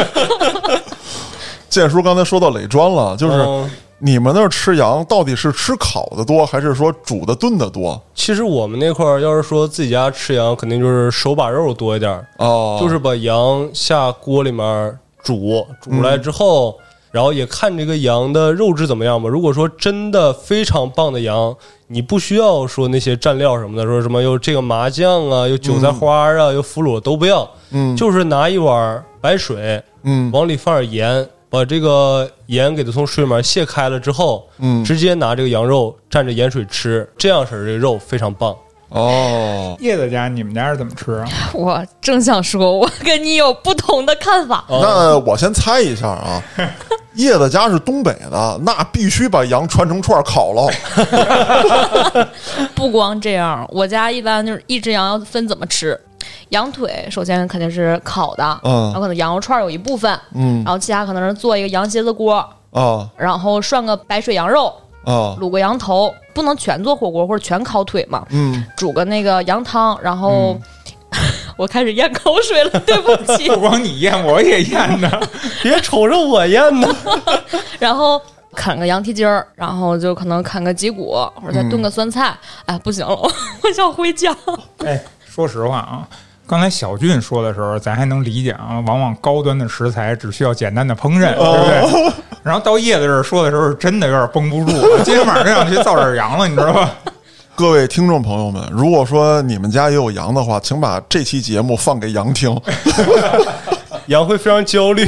建叔刚才说到垒砖了，就是嗯你们那儿吃羊到底是吃烤的多，还是说煮的炖的多？其实我们那块儿要是说自己家吃羊，肯定就是手把肉多一点儿，哦，就是把羊下锅里面煮，煮出来之后，然后也看这个羊的肉质怎么样吧。如果说真的非常棒的羊，你不需要说那些蘸料什么的，说什么又这个麻酱啊，又韭菜花啊，又腐乳都不要，嗯，就是拿一碗白水，嗯。往里放点盐，把这个盐给它从水里面卸开了之后，嗯直接拿这个羊肉蘸着盐水吃，这样式儿这个肉非常棒。哦，叶子家，你们家是怎么吃啊？我正想说，我跟你有不同的看法。哦那我先猜一下啊，叶子家是东北的，那必须把羊穿成串儿烤了。不光这样，我家一般就是一只羊要分怎么吃。羊腿首先肯定是烤的，嗯然后可能羊肉串有一部分，嗯然后其他可能是做一个羊蝎子锅，啊然后涮个白水羊肉，啊卤个羊头，不能全做火锅或者全烤腿嘛，嗯，煮个那个羊汤，然后、我开始咽口水了，对不起不。光你咽，我也咽呢。别瞅着我咽呢。然后啃个羊蹄筋儿，然后就可能啃个脊骨，或者再炖个酸菜。哎，不行了，我想回家。哎，说实话啊，刚才小俊说的时候，咱还能理解啊，往往高端的食材只需要简单的烹饪，对不对？然后到叶子这儿说的时候，真的有点绷不住了，今天晚上就想去造点羊了，你知道吧？各位听众朋友们，如果说你们家也有羊的话，请把这期节目放给羊听。羊会非常焦虑。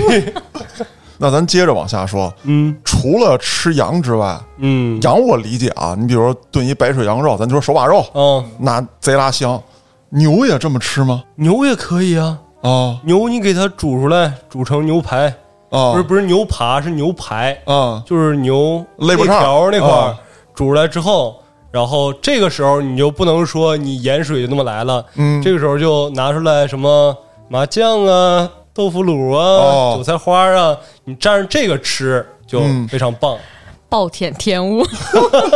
那咱接着往下说，嗯除了吃羊之外，嗯羊我理解啊，你比如说炖一白水羊肉，咱就说手把肉，嗯，那贼拉香。牛也这么吃吗？牛也可以啊。啊。牛你给它煮出来，煮成牛排，啊。不是不是牛扒，是牛排，啊。就是牛肋条那块儿啊。煮出来之后，然后这个时候你就不能说你盐水就那么来了，嗯。这个时候就拿出来什么麻酱啊、豆腐乳啊、哦。韭菜花啊，你蘸着这个吃就嗯。非常棒。暴殄天物，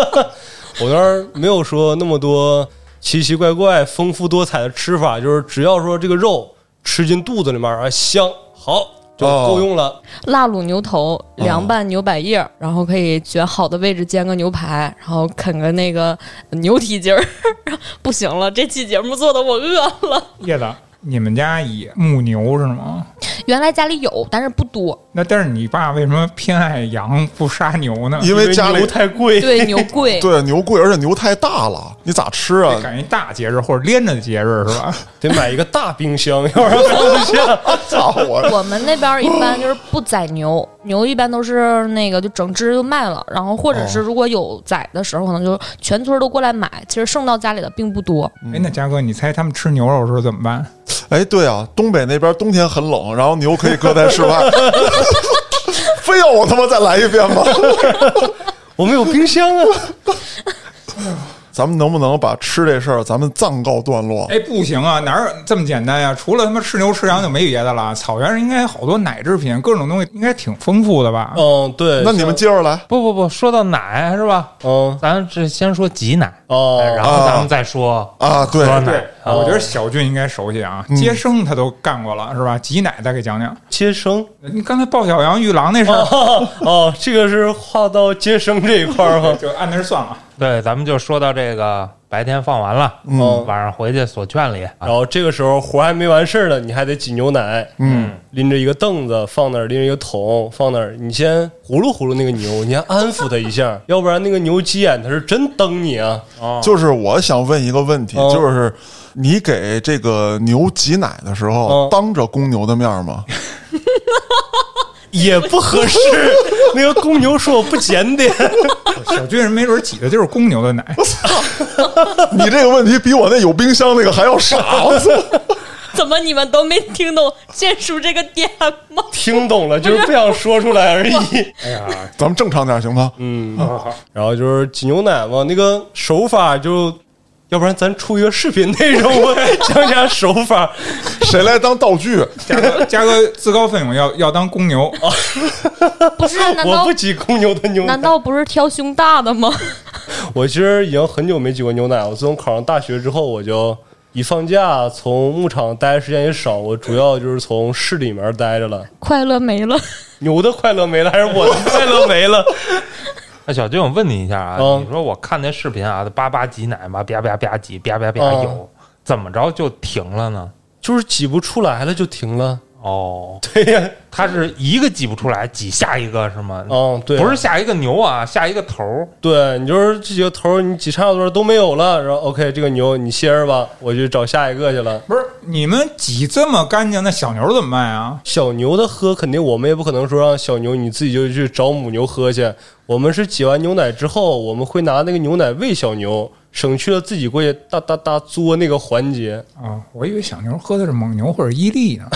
我那儿没有说那么多奇奇怪怪、丰富多彩的吃法，就是只要说这个肉吃进肚子里面啊香，好就哦够用了。辣卤牛头，凉拌牛百叶，然后可以选好的位置煎个牛排，然后啃个那个牛蹄筋儿。不行了，这期节目做的我饿了。叶子，你们家也牧牛是吗？原来家里有，但是不多。那但是你爸为什么偏爱羊不杀牛呢？因为家里牛太贵，对，牛贵。对牛贵，而且牛太大了，你咋吃啊？赶一大节日或者连着节日是吧？得买一个大冰箱，要不然放不下。操我！我们那边一般就是不宰牛，牛一般都是那个就整只就卖了，然后或者是如果有宰的时候，可能就全村都过来买。其实剩到家里的并不多。哎，那嘉哥，你猜他们吃牛肉的时候怎么办？哎，对啊，东北那边冬天很冷，然后牛可以搁在室外，非要我他妈再来一遍吗？我们有冰箱啊，咱们能不能把吃这事儿咱们暂告段落？哎，不行啊，哪有这么简单呀、除了他妈吃牛吃羊就没别的了。草原上应该有好多奶制品，各种东西应该挺丰富的吧？嗯，对。那你们接着来。不不不，说到奶是吧？嗯咱这先说挤奶，哦哎，然后咱们再说啊对喝奶对，啊我觉得小俊应该熟悉啊，接生他都干过了是吧？挤奶再给讲讲。接生你刚才抱小羊遇狼那事儿，哦哦，这个是划到接生这一块儿吗？就按那儿算了。对，咱们就说到这个白天放完了，嗯。晚上回去锁圈里，然后这个时候活还没完事儿呢，你还得挤牛奶，嗯，拎着一个凳子放那儿，拎着一个桶放那儿，你先呼噜呼噜那个牛，你先安抚它一下，要不然那个牛急眼，它是真蹬你啊！就是我想问一个问题，嗯就是你给这个牛挤奶的时候，嗯当着公牛的面吗？也不合适，那个公牛说我不检点，小军人没准挤的就是公牛的奶，你这个问题比我那有冰箱那个还要傻。我操！怎么你们都没听懂建叔这个点吗？听懂了，就是不想说出来而已。哎呀，咱们正常点行吗？嗯，好然后就是挤牛奶嘛，那个手法就，要不然咱出一个视频内容，我讲讲手法。谁来当道具？加个加个自告奋勇要要当公牛啊，不是？难道我不挤公牛的牛奶难。道不是挑胸大的吗？我其实已经很久没挤过牛奶。我自从考上大学之后，我就一放假从牧场待的时间也少，我主要就是从市里面待着了。快乐没了，牛的快乐没了，还是我的快乐没了？那小军，我问你一下啊，嗯你说我看那视频啊，叭叭挤奶嘛，叭叭叭挤，叭叭叭嗯有，怎么着就停了呢？就是挤不出来了就停了。哦，对呀，它是一个挤不出来，挤下一个是吗？嗯，对，不是下一个牛啊，下一个头儿。对你就是这几个头儿你挤差不多都没有了，然后 OK 这个牛你歇着吧，我去找下一个去了。不是你们挤这么干净，那小牛怎么办啊？小牛的喝肯定我们也不可能说让小牛你自己就去找母牛喝去，我们是挤完牛奶之后，我们会拿那个牛奶喂小牛，省去了自己过去哒哒哒作那个环节，啊，我以为小牛喝的是蒙牛或者伊利呢。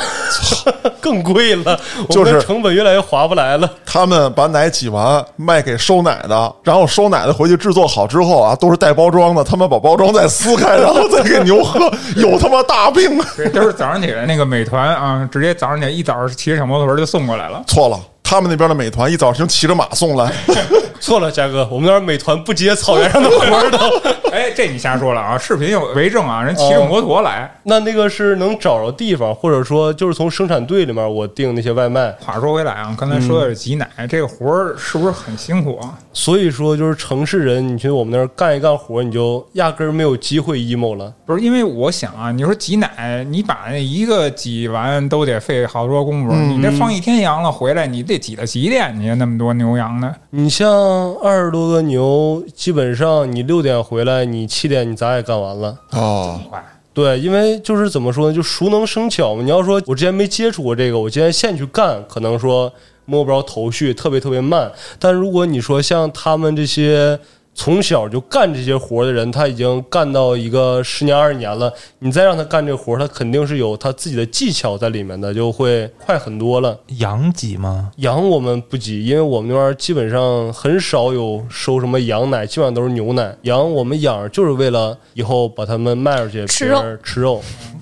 更贵了，就是成本越来越划不来了。他们把奶挤完卖给收奶的，然后收奶的回去制作好之后啊，都是带包装的，他们把包装再撕开，然后再给牛喝，有他妈大病！对，都是早上起来那个美团啊，直接早上起来一早骑着小摩托车就送过来了。错了，他们那边的美团一早上骑着马送来，错了，嘉哥，我们那儿美团不接草原上的活儿都。哎，这你瞎说了啊！视频有为证啊，人骑着摩托来。那那个是能找着地方，或者说就是从生产队里面我订那些外卖，话说回来啊，刚才说的是挤奶，这个活儿是不是很辛苦啊？所以说就是城市人，你去我们那儿干一干活，你就压根儿没有机会 emo 了。不是，因为我想啊，你说挤奶，你把那一个挤完都得费好多功夫，嗯你这放一天羊了回来，你得挤到几点去？那么多牛羊呢，你像二十多个牛，基本上你六点回来，你七点你咋也干完了。哦，快对，因为就是怎么说呢，就熟能生巧嘛。你要说我之前没接触过这个，我今天现去干，可能说摸不着头绪，特别特别慢。但如果你说像他们这些从小就干这些活的人，他已经干到一个十年二十年了，你再让他干这活，他肯定是有他自己的技巧在里面的，就会快很多了。羊挤吗？羊我们不挤，因为我们那边基本上很少有收什么羊奶，基本上都是牛奶。羊我们养就是为了以后把它们卖出去，吃别人吃肉。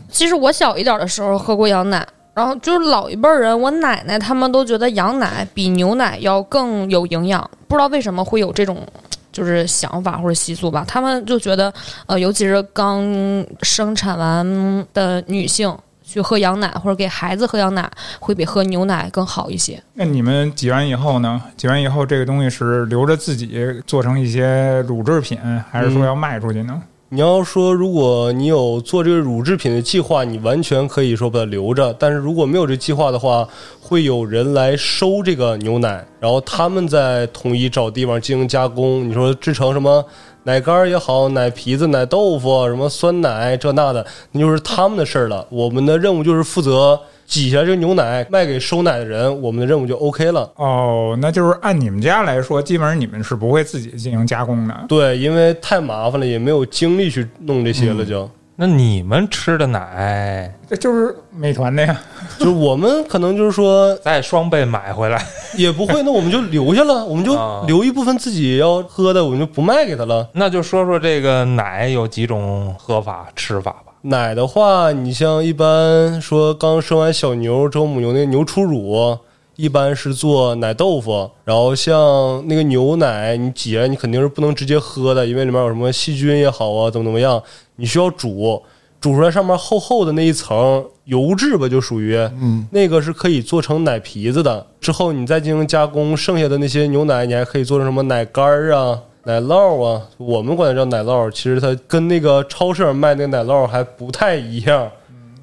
其实我小一点的时候喝过羊奶，然后就是老一辈人，我奶奶他们都觉得羊奶比牛奶要更有营养，不知道为什么会有这种。就是想法或者习俗吧，他们就觉得，呃，尤其是刚生产完的女性去喝羊奶或者给孩子喝羊奶，会比喝牛奶更好一些。那你们挤完以后呢？挤完以后，这个东西是留着自己做成一些乳制品，还是说要卖出去呢？你要说如果你有做这个乳制品的计划，你完全可以说把它留着。但是如果没有这计划的话，会有人来收这个牛奶，然后他们再统一找地方进行加工。你说制成什么奶干也好，奶皮子、奶豆腐，什么酸奶这那的，那就是他们的事儿了。我们的任务就是负责挤下这个牛奶卖给收奶的人，我们的任务就 OK 了。哦，那就是按你们家来说，基本上你们是不会自己进行加工的。对，因为太麻烦了，也没有精力去弄这些了就。那你们吃的奶这就是美团的呀。就是我们可能就是说，再双倍买回来，也不会，那我们就留下了，我们就啊留一部分自己要喝的，我们就不卖给他了。那就说说这个奶有几种喝法吃法吧。奶的话，你像一般说刚生完小牛之后，母牛那牛初乳，一般是做奶豆腐。然后像那个牛奶，你挤来你肯定是不能直接喝的，因为里面有什么细菌也好啊，怎么怎么样，你需要煮，煮出来上面厚厚的那一层油质吧，就属于，嗯，那个是可以做成奶皮子的。之后你再进行加工，剩下的那些牛奶，你还可以做成什么奶干儿啊、奶酪啊。我们管它叫奶酪，其实它跟那个超市上卖那个奶酪还不太一样，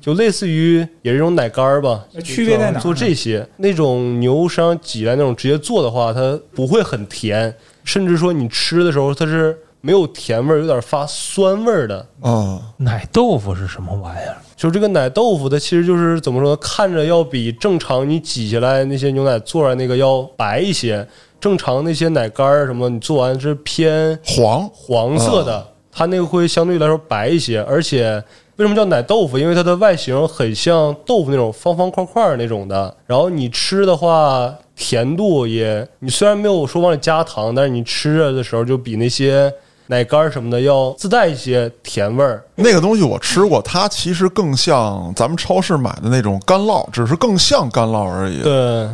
就类似于也是一种奶干儿吧。区别在哪做这些那种牛身上挤来那种直接做的话，它不会很甜，甚至说你吃的时候它是没有甜味儿，有点发酸味儿的。啊，奶豆腐是什么玩意儿？就是这个奶豆腐，它其实就是怎么说呢？看着要比正常你挤下来那些牛奶做出来那个要白一些。正常那些奶干儿什么，你做完是偏黄黄色的，它那个会相对来说白一些。而且为什么叫奶豆腐？因为它的外形很像豆腐那种方方块块儿那种的。然后你吃的话，甜度也，你虽然没有说往里加糖，但是你吃着的时候就比那些奶干儿什么的要自带一些甜味儿。那个东西我吃过，它其实更像咱们超市买的那种干酪，只是更像干酪而已。对，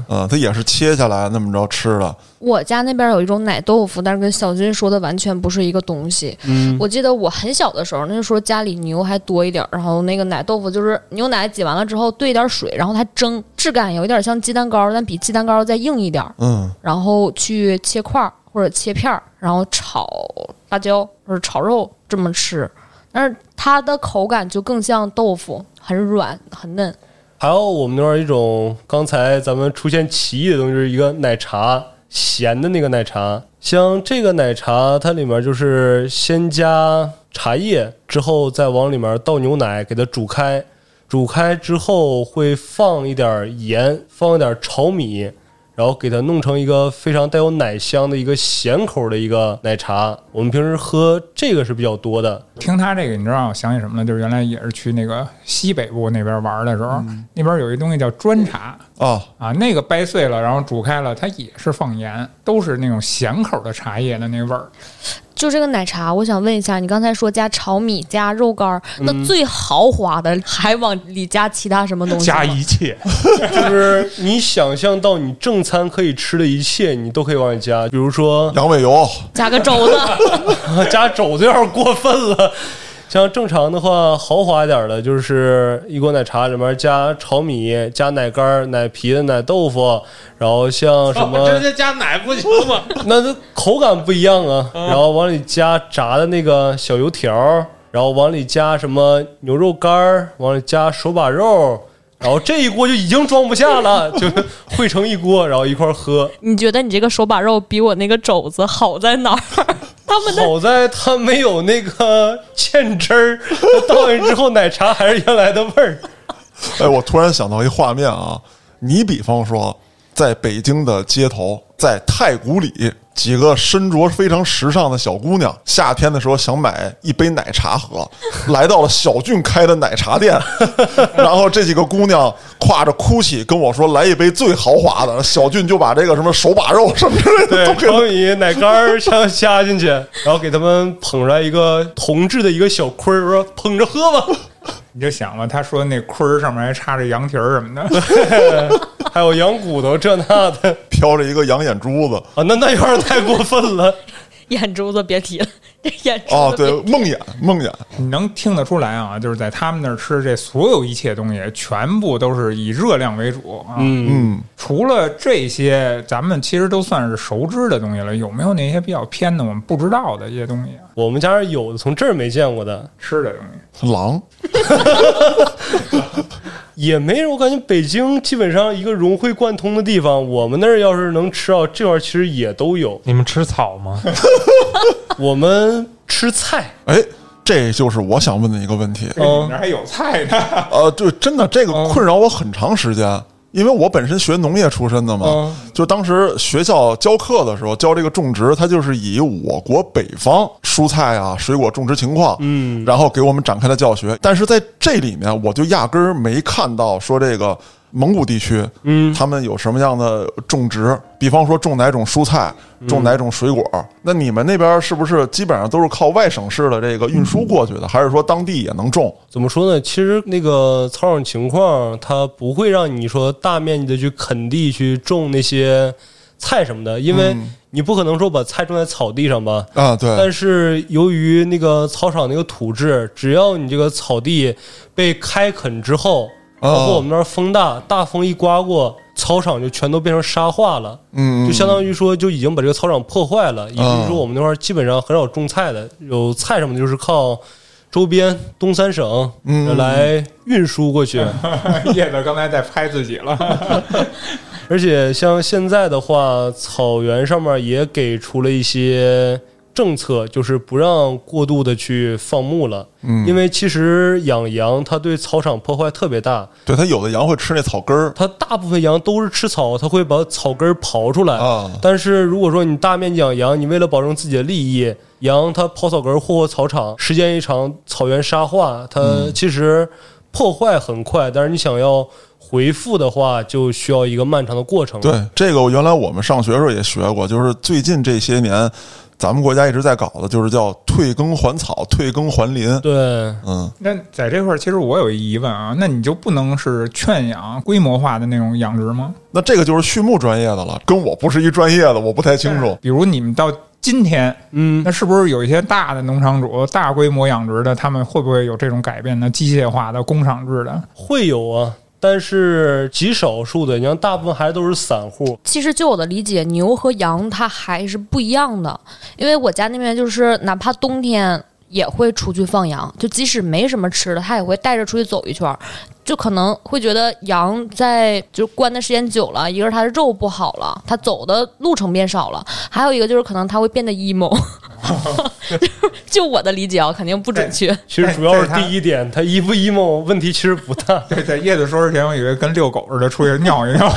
嗯，它也是切下来那么着吃的。我家那边有一种奶豆腐，但是跟小军说的完全不是一个东西。嗯，我记得我很小的时候，那时候家里牛还多一点儿，然后那个奶豆腐就是牛奶挤完了之后兑一点水，然后它蒸，质感有一点像鸡蛋糕，但比鸡蛋糕再硬一点儿，嗯，然后去切块儿或者切片儿，然后炒辣椒或者炒肉这么吃，但是它的口感就更像豆腐，很软很嫩。还有我们那儿一种刚才咱们出现歧义的东西，就是一个奶茶，咸的那个奶茶。像这个奶茶，它里面就是先加茶叶，之后再往里面倒牛奶，给它煮开。煮开之后会放一点盐，放一点炒米，然后给它弄成一个非常带有奶香的一个咸口的一个奶茶。我们平时喝这个是比较多的。听他这个，你知道让我想起什么呢？就是原来也是去那个西北部那边玩的时候，那边有一东西叫砖茶哦，啊，那个掰碎了，然后煮开了，它也是放盐，都是那种咸口的茶叶的那味儿。就这个奶茶，我想问一下，你刚才说加炒米、加肉干儿，那最豪华的还往里加其他什么东西？加一切，就是你想象到你正餐可以吃的一切，你都可以往里加，比如说羊尾油，加个肘子，加肘子有点过分了。像正常的话，豪华一点的，就是一锅奶茶里面加炒米、加奶干、奶皮的奶豆腐，然后像什么，直接加奶不行吗？那它口感不一样啊。然后往里加炸的那个小油条，然后往里加什么牛肉干儿，往里加手把肉，然后这一锅就已经装不下了，就汇成一锅，然后一块儿喝。你觉得你这个手把肉比我那个肘子好在哪儿？他们好在它没有那个芡汁儿，它倒进去之后奶茶还是原来的味儿。哎，我突然想到一画面啊，你比方说，在北京的街头，在太古里，几个身着非常时尚的小姑娘，夏天的时候想买一杯奶茶喝，来到了小俊开的奶茶店，然后这几个姑娘挎着 GUCCI 跟我说来一杯最豪华的，小俊就把这个什么手把肉什么之类的都对，给炒米、奶干儿全加进去，然后给他们捧出来一个铜制的一个小盔儿，说捧着喝吧。你就想吧，他说那盔儿上面还插着羊蹄儿什么的，还有羊骨头这那的 飘着一个羊眼珠子啊，那那有点太过分了。眼珠子别提了，这眼珠啊，对，梦魇梦魇，你能听得出来啊，就是在他们那儿吃这所有一切东西，全部都是以热量为主啊。嗯，嗯。除了这些，咱们其实都算是熟知的东西了。有没有那些比较偏的、我们不知道的一些东西啊？我们家有的，从这儿没见过的吃的东西，狼 也没有。我感觉北京基本上一个融会贯通的地方，我们那儿要是能吃到这玩意儿，其实也都有。你们吃草吗？我们吃菜，哎，这就是我想问的一个问题。你们那儿还有菜呢。呃，对，真的这个困扰我很长时间，因为我本身学农业出身的嘛，嗯就当时学校教课的时候教这个种植，它就是以我国北方蔬菜啊、水果种植情况，嗯然后给我们展开了教学。但是在这里面，我就压根儿没看到说这个蒙古地区，嗯，他们有什么样的种植？比方说种哪种蔬菜，种哪种水果？那你们那边是不是基本上都是靠外省市的这个运输过去的，还是说当地也能种？怎么说呢？其实那个草场情况，它不会让你说大面积的去垦地去种那些菜什么的，因为嗯你不可能说把菜种在草地上吧。啊，对，但是由于那个草场那个土质，只要你这个草地被开垦之后，包括我们那儿风大，大风一刮过，操场就全都变成沙化了，嗯，就相当于说就已经把这个操场破坏了，以至嗯于说我们那块儿基本上很少种菜的，有菜什么的就是靠周边东三省嗯来运输过去。叶子刚才在拍自己了，而且像现在的话，草原上面也给出了一些政策，就是不让过度的去放牧了。嗯。因为其实养羊它对草场破坏特别大，对它有的羊会吃那草根儿。它大部分羊都是吃草，它会把草根儿刨出来。啊，但是如果说你大面积养羊，你为了保证自己的利益，羊它刨草根儿霍霍草场，时间一长，草原沙化，它其实破坏很快，但是你想要回复的话，就需要一个漫长的过程。对这个，原来我们上学的时候也学过，就是最近这些年，咱们国家一直在搞的，就是叫退耕还草、退耕还林。对，嗯，那在这块儿，其实我有一疑问啊，那你就不能是圈养规模化的那种养殖吗？那这个就是畜牧专业的了，跟我不是一专业的，我不太清楚。比如你们到今天，嗯那，是不是有一些大的农场主、大规模养殖的，他们会不会有这种改变呢？机械化的、工厂制的？会有啊，但是极少数的，你像大部分还都是散户。其实就我的理解，牛和羊它还是不一样的，因为我家那边就是哪怕冬天也会出去放羊，就即使没什么吃的，他也会带着出去走一圈。就可能会觉得羊在就关的时间久了，一个是它的肉不好了，它走的路程变少了，还有一个就是可能它会变得 emo。就我的理解啊，肯定不准确。其实主要是第一点，它 emo 不 emo 问题其实不大。对，在叶子说之前，我以为跟遛狗似的，出去尿一尿。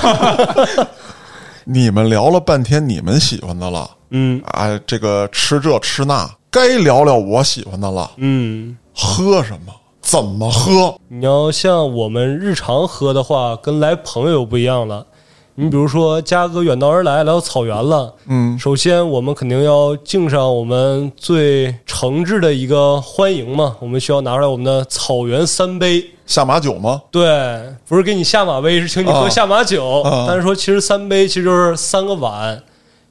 你们聊了半天你们喜欢的了，嗯啊，这个吃这吃那，该聊聊我喜欢的了。嗯，喝什么？怎么喝？你要像我们日常喝的话，跟来朋友不一样了。你比如说，嘉哥远道而来来到草原了，嗯，首先我们肯定要敬上我们最诚挚的一个欢迎嘛，我们需要拿出来我们的草原三杯。下马酒吗？对，不是给你下马威，是请你喝啊下马酒。啊但是说，其实三杯其实就是三个碗，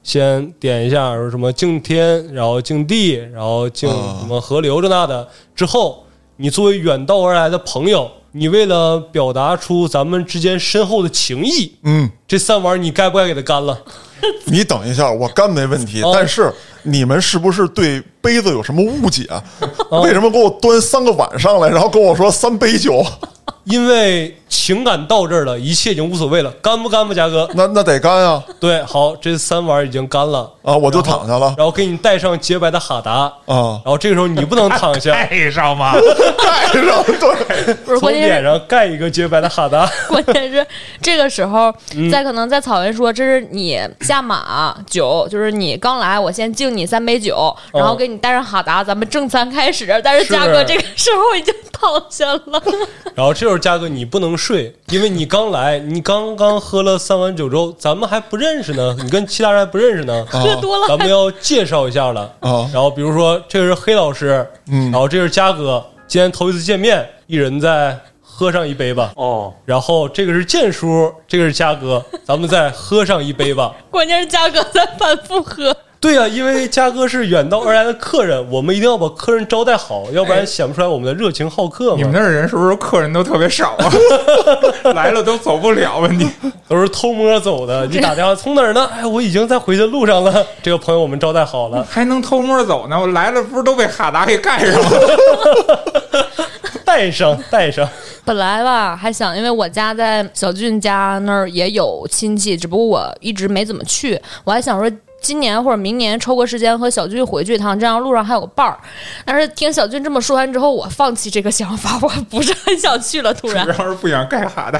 先点一下，说什么敬天，然后敬地，然后敬啊什么河流这那的。之后，你作为远道而来的朋友，你为了表达出咱们之间深厚的情谊，嗯，这三碗你该不该给他干了？你等一下，我干没问题。哦但是你们是不是对杯子有什么误解？哦为什么给我端三个碗上来，然后跟我说三杯酒？因为情感到这儿了，一切已经无所谓了，干不干吧，嘉哥？那那得干啊！对，好，这三碗已经干了，啊，我就躺下了然后给你带上洁白的哈达，啊，然后这个时候你不能躺下，盖上吗？盖上对，不是，从脸关键脸上盖一个洁白的哈达。关键是这个时候，在可能在草原说这是你下马酒，就是你刚来，我先敬你三杯酒，然后给你带上哈达，咱们正餐开始。但是是嘉哥这个时候已经躺下了，然后这时候嘉哥你不能睡，因为你刚来，你刚刚喝了三碗酒之后，咱们还不认识呢，你跟其他人还不认识呢。喝多了咱们 要介绍一下了啊然后比如说这个是黑老师，嗯然后这是嘉哥，今天头一次见面，一人再喝上一杯吧。哦，然后这个是建叔，这个是嘉哥，咱们再喝上一杯吧。关键是嘉哥在反复喝。对呀、因为嘉哥是远道而来的客人，我们一定要把客人招待好，要不然显不出来我们的热情好客嘛。你们那儿人是不是客人都特别少啊？来了都走不了，啊！你。都是偷摸走的。你打电话从哪儿呢？哎，我已经在回去的路上了。这个朋友我们招待好了，还能偷摸走呢？我来了不是都被哈达给盖上了？带上带上。本来吧还想，因为我家在小俊家那儿也有亲戚，只不过我一直没怎么去。我还想说。今年或者明年抽个时间和小俊回去一趟，这样路上还有个伴儿。但是听小俊这么说完之后，我放弃这个想法，我不是很想去了。突然 主，要是不想干哈的。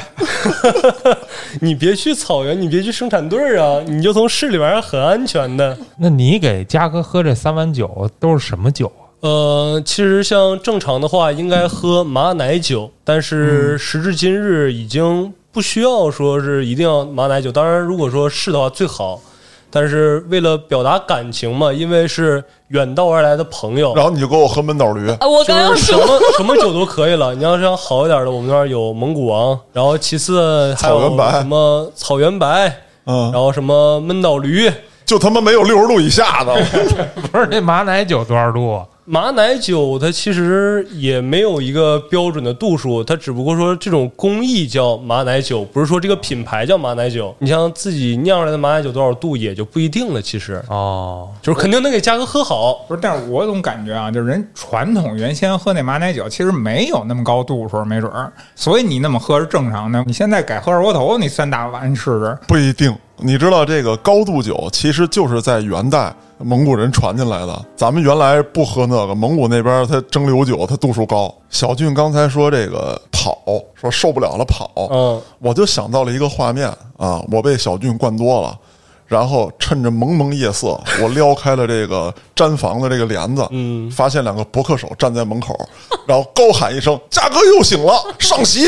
你别去草原，你别去生产队儿啊，你就从市里边儿很安全的。那你给嘉哥喝这三碗酒都是什么酒啊？呃，其实像正常的话，应该喝马奶酒，但是时至今日已经不需要说是一定要马奶酒，当然如果说是的话最好。但是为了表达感情嘛，因为是远道而来的朋友，然后你就给我喝闷倒驴，啊，我刚要就是什说，么什么酒都可以了。你要是想好一点的，我们那儿有蒙古王，然后其次还有原白什么草原白，嗯然，后什么闷倒驴。就他妈没有六十度以下的，不是那马奶酒多少度？马奶酒它其实也没有一个标准的度数，它只不过说这种工艺叫马奶酒，不是说这个品牌叫马奶酒。你像自己酿出来的马奶酒多少度也就不一定了，其实哦，就是肯定能给嘉哥喝好。不是，但是我总感觉啊，就是人传统原先喝那马奶酒，其实没有那么高度数，没准儿，所以你那么喝是正常的。你现在改喝二锅头，你三大碗试试，不一定。你知道这个高度酒其实就是在元代蒙古人传进来的。咱们原来不喝那个，蒙古那边它蒸馏酒它度数高。小俊刚才说这个跑，说受不了了跑，嗯，我就想到了一个画面啊，我被小俊灌多了。然后趁着蒙蒙夜色，我撩开了这个毡房的这个帘子，嗯发现两个博客手站在门口，然后高喊一声：“ 嘉哥又醒了，上席！”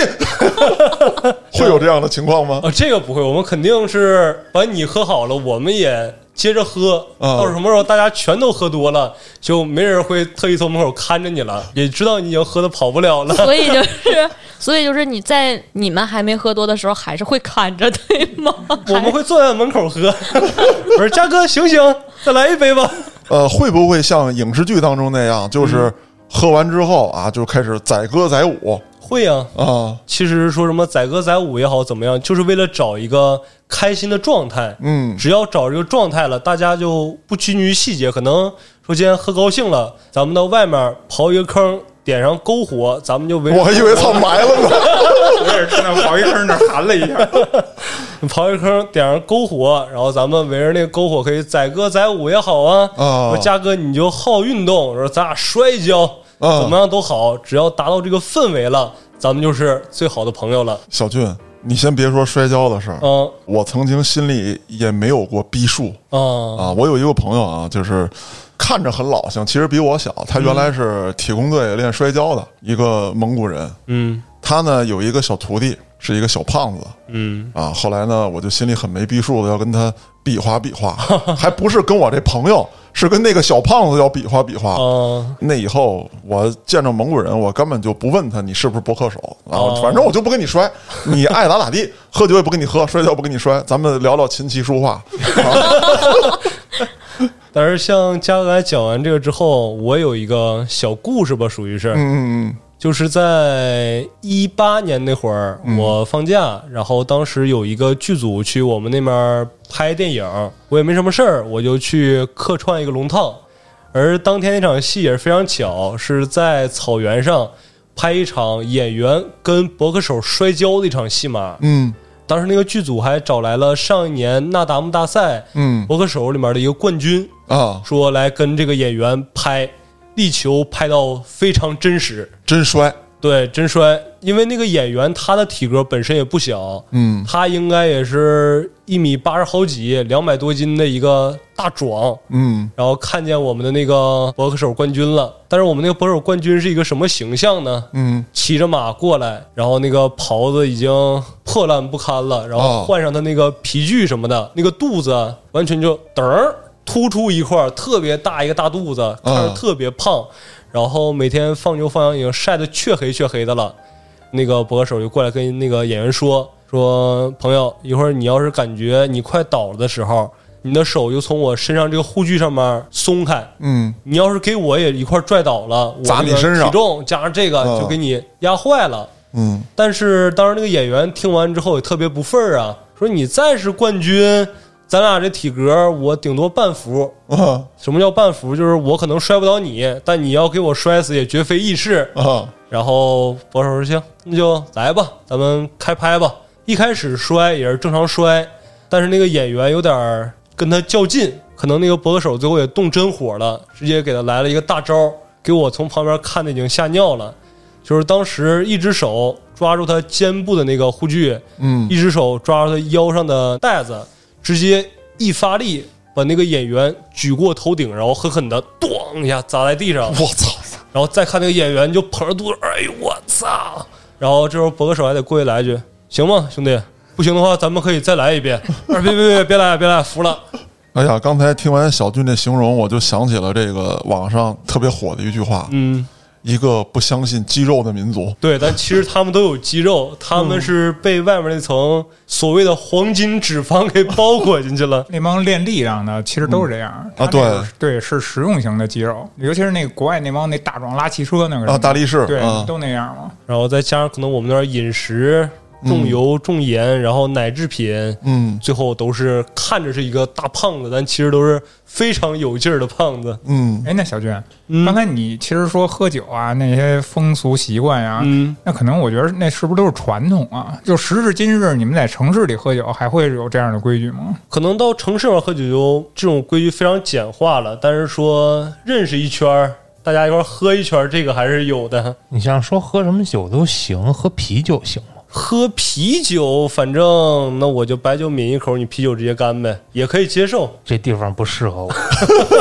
会有这样的情况吗？啊，这个不会，我们肯定是把你喝好了，我们也接着喝。嗯到什么时候大家全都喝多了，就没人会特意从门口看着你了，也知道你已经喝的跑不了了。所以就是，所以就是你在你们还没喝多的时候，还是会看着，对吗？我们会坐在门口喝。我说嘉哥，醒醒，再来一杯吧。呃，会不会像影视剧当中那样，就是喝完之后啊，就开始载歌载舞会呀、啊？其实说什么载歌载舞也好，怎么样，就是为了找一个开心的状态。嗯只要找这个状态了，大家就不拘泥于细节。可能说今天喝高兴了，咱们到外面刨一个坑，点上篝火，咱们就围我还以为操 埋了呢。我也是看到跑一坑那儿喊了一下，刨一坑，点上篝火，然后咱们围着那个篝火可以载歌载舞也好啊。啊说嘉哥你就好运动，说咱俩摔跤，啊怎么样都好，只要达到这个氛围了，咱们就是最好的朋友了。小俊，你先别说摔跤的事儿，嗯我曾经心里也没有过逼数啊啊。我有一个朋友啊，就是看着很老性，其实比我小。他原来是体工队练摔跤的一个蒙古人，嗯他呢有一个小徒弟，是一个小胖子。嗯。啊，后来呢，我就心里很没逼数的，要跟他比划比划，还不是跟我这朋友，是跟那个小胖子要比划比划。啊那以后我见着蒙古人，我根本就不问他你是不是博客手。啊，哦。反正我就不跟你摔，你爱咋咋地，喝酒也不跟你喝，摔跤不跟你摔，咱们聊聊琴棋书画。但是像嘉哥来讲完这个之后，我有一个小故事吧，属于是，嗯嗯就是在一八年那会儿，我放假，然后当时有一个剧组去我们那边拍电影，我也没什么事儿，我就去客串一个龙套。而当天那场戏也是非常巧，是在草原上拍一场演员跟博客手摔跤的一场戏码。嗯当时那个剧组还找来了上一年那达慕大赛嗯博客手里面的一个冠军，嗯啊，说来跟这个演员拍，力求拍到非常真实。真摔。对，真摔，因为那个演员他的体格本身也不小，嗯他应该也是一米八十好几，两百多斤的一个大壮。嗯然后看见我们的那个博客手冠军了，但是我们那个博客手冠军是一个什么形象呢？嗯骑着马过来，然后那个袍子已经破烂不堪了，然后哦换上他那个皮具什么的，那个肚子完全就噔儿突出一块儿特别大一个大肚子，看着嗯特别胖，然后每天放牛放羊已经晒得黢黑黢黑的了。那个博手就过来跟那个演员说说朋友，一会儿你要是感觉你快倒了的时候，你的手就从我身上这个护具上面松开，嗯。你要是给我也一块拽倒了，我这个砸你身上。体重加上这个嗯。就给你压坏了。嗯。但是当时那个演员听完之后也特别不忿儿啊，说你再是冠军，咱俩这体格我顶多半服。啊什么叫半服？就是我可能摔不倒你，但你要给我摔死也绝非易事。啊然后博手说行，那就来吧，咱们开拍吧。一开始摔也是正常摔，但是那个演员有点儿跟他较劲，可能那个博手最后也动真火了，直接给他来了一个大招，给我从旁边看的已经吓尿了。就是当时一只手抓住他肩部的那个护具，嗯一只手抓住他腰上的带子，直接一发力把那个演员举过头顶，然后狠狠的咣一下砸在地上。我操！然后再看那个演员就捧着肚子，哎呦我操！然后这时候博哥手还得过去来一句：“行吗，兄弟？不行的话，咱们可以再来一遍。别别别别来别来，服了。哎呀，刚才听完小俊这形容，我就想起了这个网上特别火的一句话：嗯，一个不相信肌肉的民族。对，但其实他们都有肌肉，他们是被外面那层所谓的黄金脂肪给包裹进去了。那帮练力量的其实都是这样啊对对，是实用型的肌肉，尤其是那个国外那帮那大壮拉汽车那个啊大力士对啊，都那样嘛。然后再加上可能我们那儿饮食重油重盐，然后奶制品，嗯最后都是看着是一个大胖子，但其实都是非常有劲儿的胖子。嗯，哎，那小俊，嗯刚才你其实说喝酒啊，那些风俗习惯呀、嗯，那可能我觉得那是不是都是传统啊？就时至今日，你们在城市里喝酒还会有这样的规矩吗？可能到城市里面喝酒就这种规矩非常简化了，但是说认识一圈儿，大家一块儿喝一圈儿，这个还是有的。你像说喝什么酒都行，喝啤酒行吗？喝啤酒，反正那我就白酒抿一口，你啤酒直接干呗，也可以接受。这地方不适合我。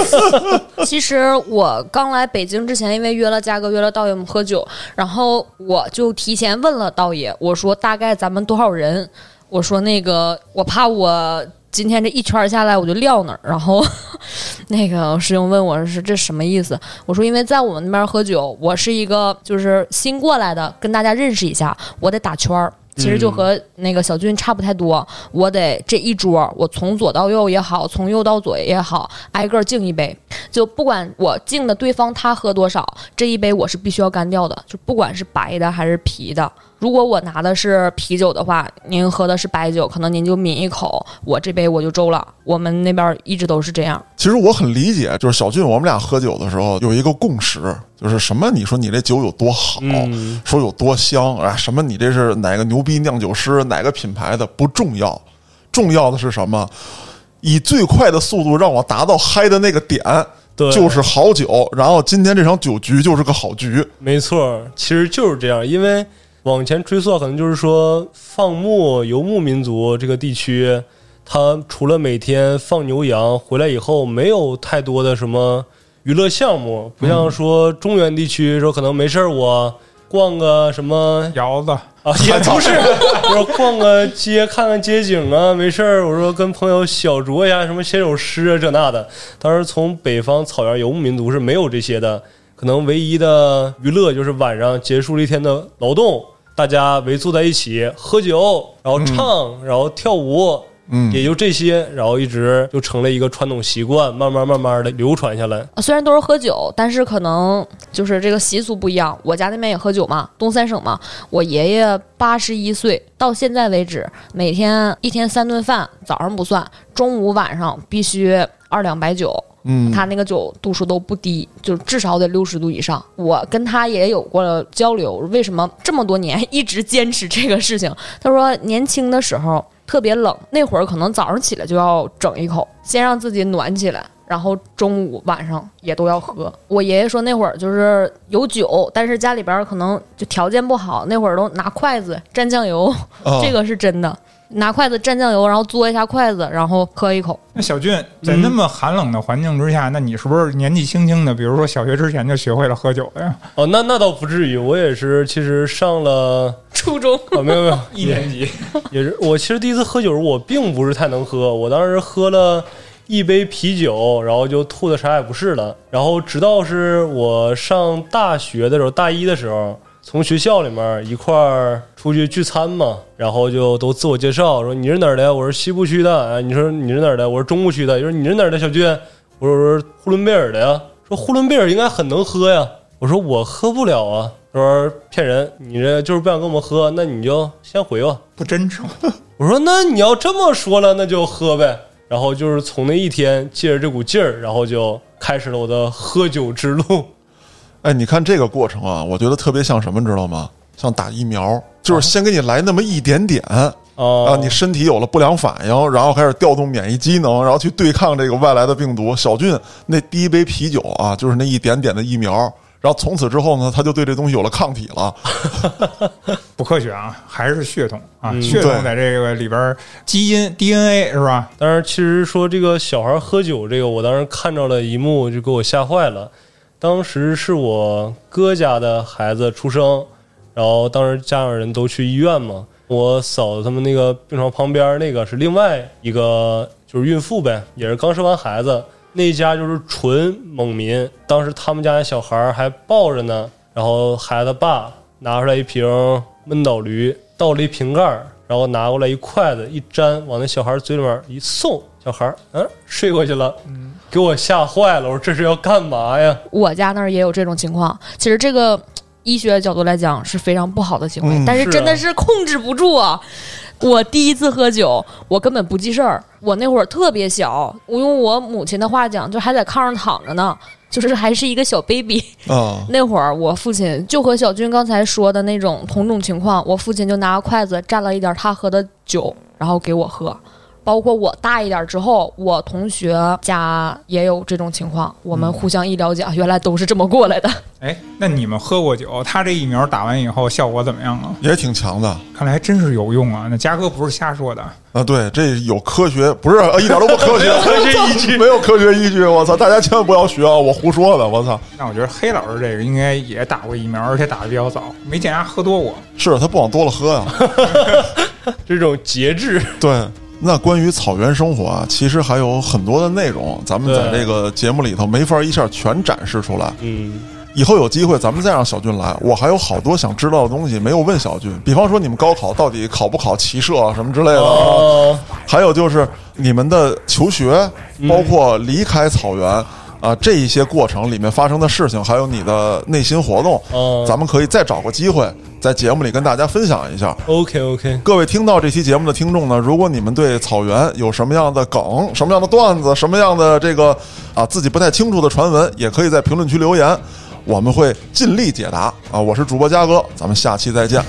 其实我刚来北京之前，因为约了嘉哥，约了道爷我们喝酒，然后我就提前问了道爷，我说大概咱们多少人？我说那个我怕我今天这一圈下来我就撂那儿，然后 那个师兄问我是这什么意思？我说因为在我们那边喝酒，我是一个就是新过来的，跟大家认识一下，我得打圈儿。其实就和那个小俊差不太多，我得这一桌，我从左到右也好，从右到左也好，挨个敬一杯。就不管我敬的对方他喝多少，这一杯我是必须要干掉的，就不管是白的还是啤的。如果我拿的是啤酒的话，您喝的是白酒，可能您就抿一口，我这杯我就周了。我们那边一直都是这样。其实我很理解，就是小俊我们俩喝酒的时候有一个共识，就是什么你说你这酒有多好，嗯说有多香啊，什么你这是哪个牛逼酿酒师哪个品牌的不重要，重要的是什么？以最快的速度让我达到嗨的那个点，对就是好酒。然后今天这场酒局就是个好局，没错，其实就是这样。因为往前追溯，可能就是说放牧游牧民族这个地区，他除了每天放牛羊，回来以后没有太多的什么娱乐项目，不像说中原地区说可能没事儿我逛个什么 窑子，啊，也 不是，我说逛个街看看街景啊，没事儿。我说跟朋友小酌一下，什么写首诗啊，这那的。当时从北方草原游牧民族是没有这些的，可能唯一的娱乐就是晚上结束了一天的劳动，大家围坐在一起喝酒，然后唱，然后跳舞。嗯也就这些，然后一直就成了一个传统习惯，慢慢慢慢的流传下来。啊虽然都是喝酒，但是可能就是这个习俗不一样。我家那边也喝酒嘛，东三省嘛。我爷爷八十一岁，到现在为止，每天一天三顿饭，早上不算，中午晚上必须二两白酒。他那个酒度数都不低，就至少得六十度以上。我跟他也有过交流，为什么这么多年一直坚持这个事情？他说年轻的时候特别冷，那会儿可能早上起来就要整一口，先让自己暖起来。然后中午、晚上也都要喝。我爷爷说那会儿就是有酒，但是家里边可能就条件不好，那会儿都拿筷子蘸酱油，这个是真的。拿筷子蘸酱油，然后嘬一下筷子，然后喝一口。那小俊在那么寒冷的环境之下，那你是不是年纪轻轻的，比如说小学之前就学会了喝酒了呀？哦，那那倒不至于，我也是，其实上了初中啊，没有没有，一年级，也是，我其实第一次喝酒，我并不是太能喝，我当时喝了一杯啤酒，然后就吐的啥也不是了。然后直到是我上大学的时候，大一的时候，从学校里面一块儿出去聚餐嘛，然后就都自我介绍，说你是哪儿的？我是西部区的。啊，你说你是哪儿的？我是中部区的。就说你是哪儿的？小俊，我说我是呼伦贝尔的呀。说呼伦贝尔应该很能喝呀。我说我喝不了啊。他说骗人，你这就是不想跟我们喝，那你就先回吧。不真诚。我说那你要这么说了，那就喝呗。然后就是从那一天借着这股劲儿，然后就开始了我的喝酒之路。哎，你看这个过程啊，我觉得特别像什么，知道吗？像打疫苗，就是先给你来那么一点点啊啊，你身体有了不良反应，然后开始调动免疫机能，然后去对抗这个外来的病毒。小俊那第一杯啤酒啊，就是那一点点的疫苗，然后从此之后呢，他就对这东西有了抗体了。不科学啊，还是血统啊，嗯血统在这个里边儿，基因 DNA 是吧？但是，其实说这个小孩喝酒，这个我当时看着了一幕，就给我吓坏了。当时是我哥家的孩子出生，然后当时家长人都去医院嘛，我嫂子他们那个病床旁边那个是另外一个，就是孕妇呗，也是刚生完孩子。那家就是纯蒙民，当时他们家的小孩还抱着呢，然后孩子爸拿出来一瓶闷倒驴，倒了一瓶盖，然后拿过来一筷子一粘，往那小孩嘴里面一送，小孩儿嗯睡过去了，嗯给我吓坏了，我说这是要干嘛呀？我家那儿也有这种情况。其实这个医学角度来讲是非常不好的行为，嗯但是是啊真的是控制不住啊。我第一次喝酒，我根本不记事儿。我那会儿特别小，我用我母亲的话讲，就还在炕上躺着呢，就是还是一个小 baby。啊，那会儿我父亲就和小军刚才说的那种同种情况，我父亲就拿筷子蘸了一点他喝的酒，然后给我喝。包括我大一点之后，我同学家也有这种情况，我们互相一了解，啊原来都是这么过来的。哎，那你们喝过酒？他这疫苗打完以后效果怎么样啊？也挺强的看来还真是有用啊！那嘉哥不是瞎说的，啊。对，这有科学，不是呃一点都不科学，科学依据 没有科学依据。我操，大家千万不要学啊！我胡说的，我操。那我觉得黑老师这个应该也打过疫苗，而且打的比较早，没见他喝多过。是他不往多了喝呀。这种节制，对，那关于草原生活啊，其实还有很多的内容，咱们在这个节目里头没法一下全展示出来。嗯，以后有机会，咱们再让小俊来，我还有好多想知道的东西没有问小俊，比方说你们高考到底考不考骑射啊什么之类的还有就是你们的求学，包括离开草原。啊，这一些过程里面发生的事情，还有你的内心活动，哦咱们可以再找个机会在节目里跟大家分享一下。OK OK，各位听到这期节目的听众呢，如果你们对草原有什么样的梗、什么样的段子、什么样的这个啊自己不太清楚的传闻，也可以在评论区留言，我们会尽力解答啊。我是主播嘉哥，咱们下期再见。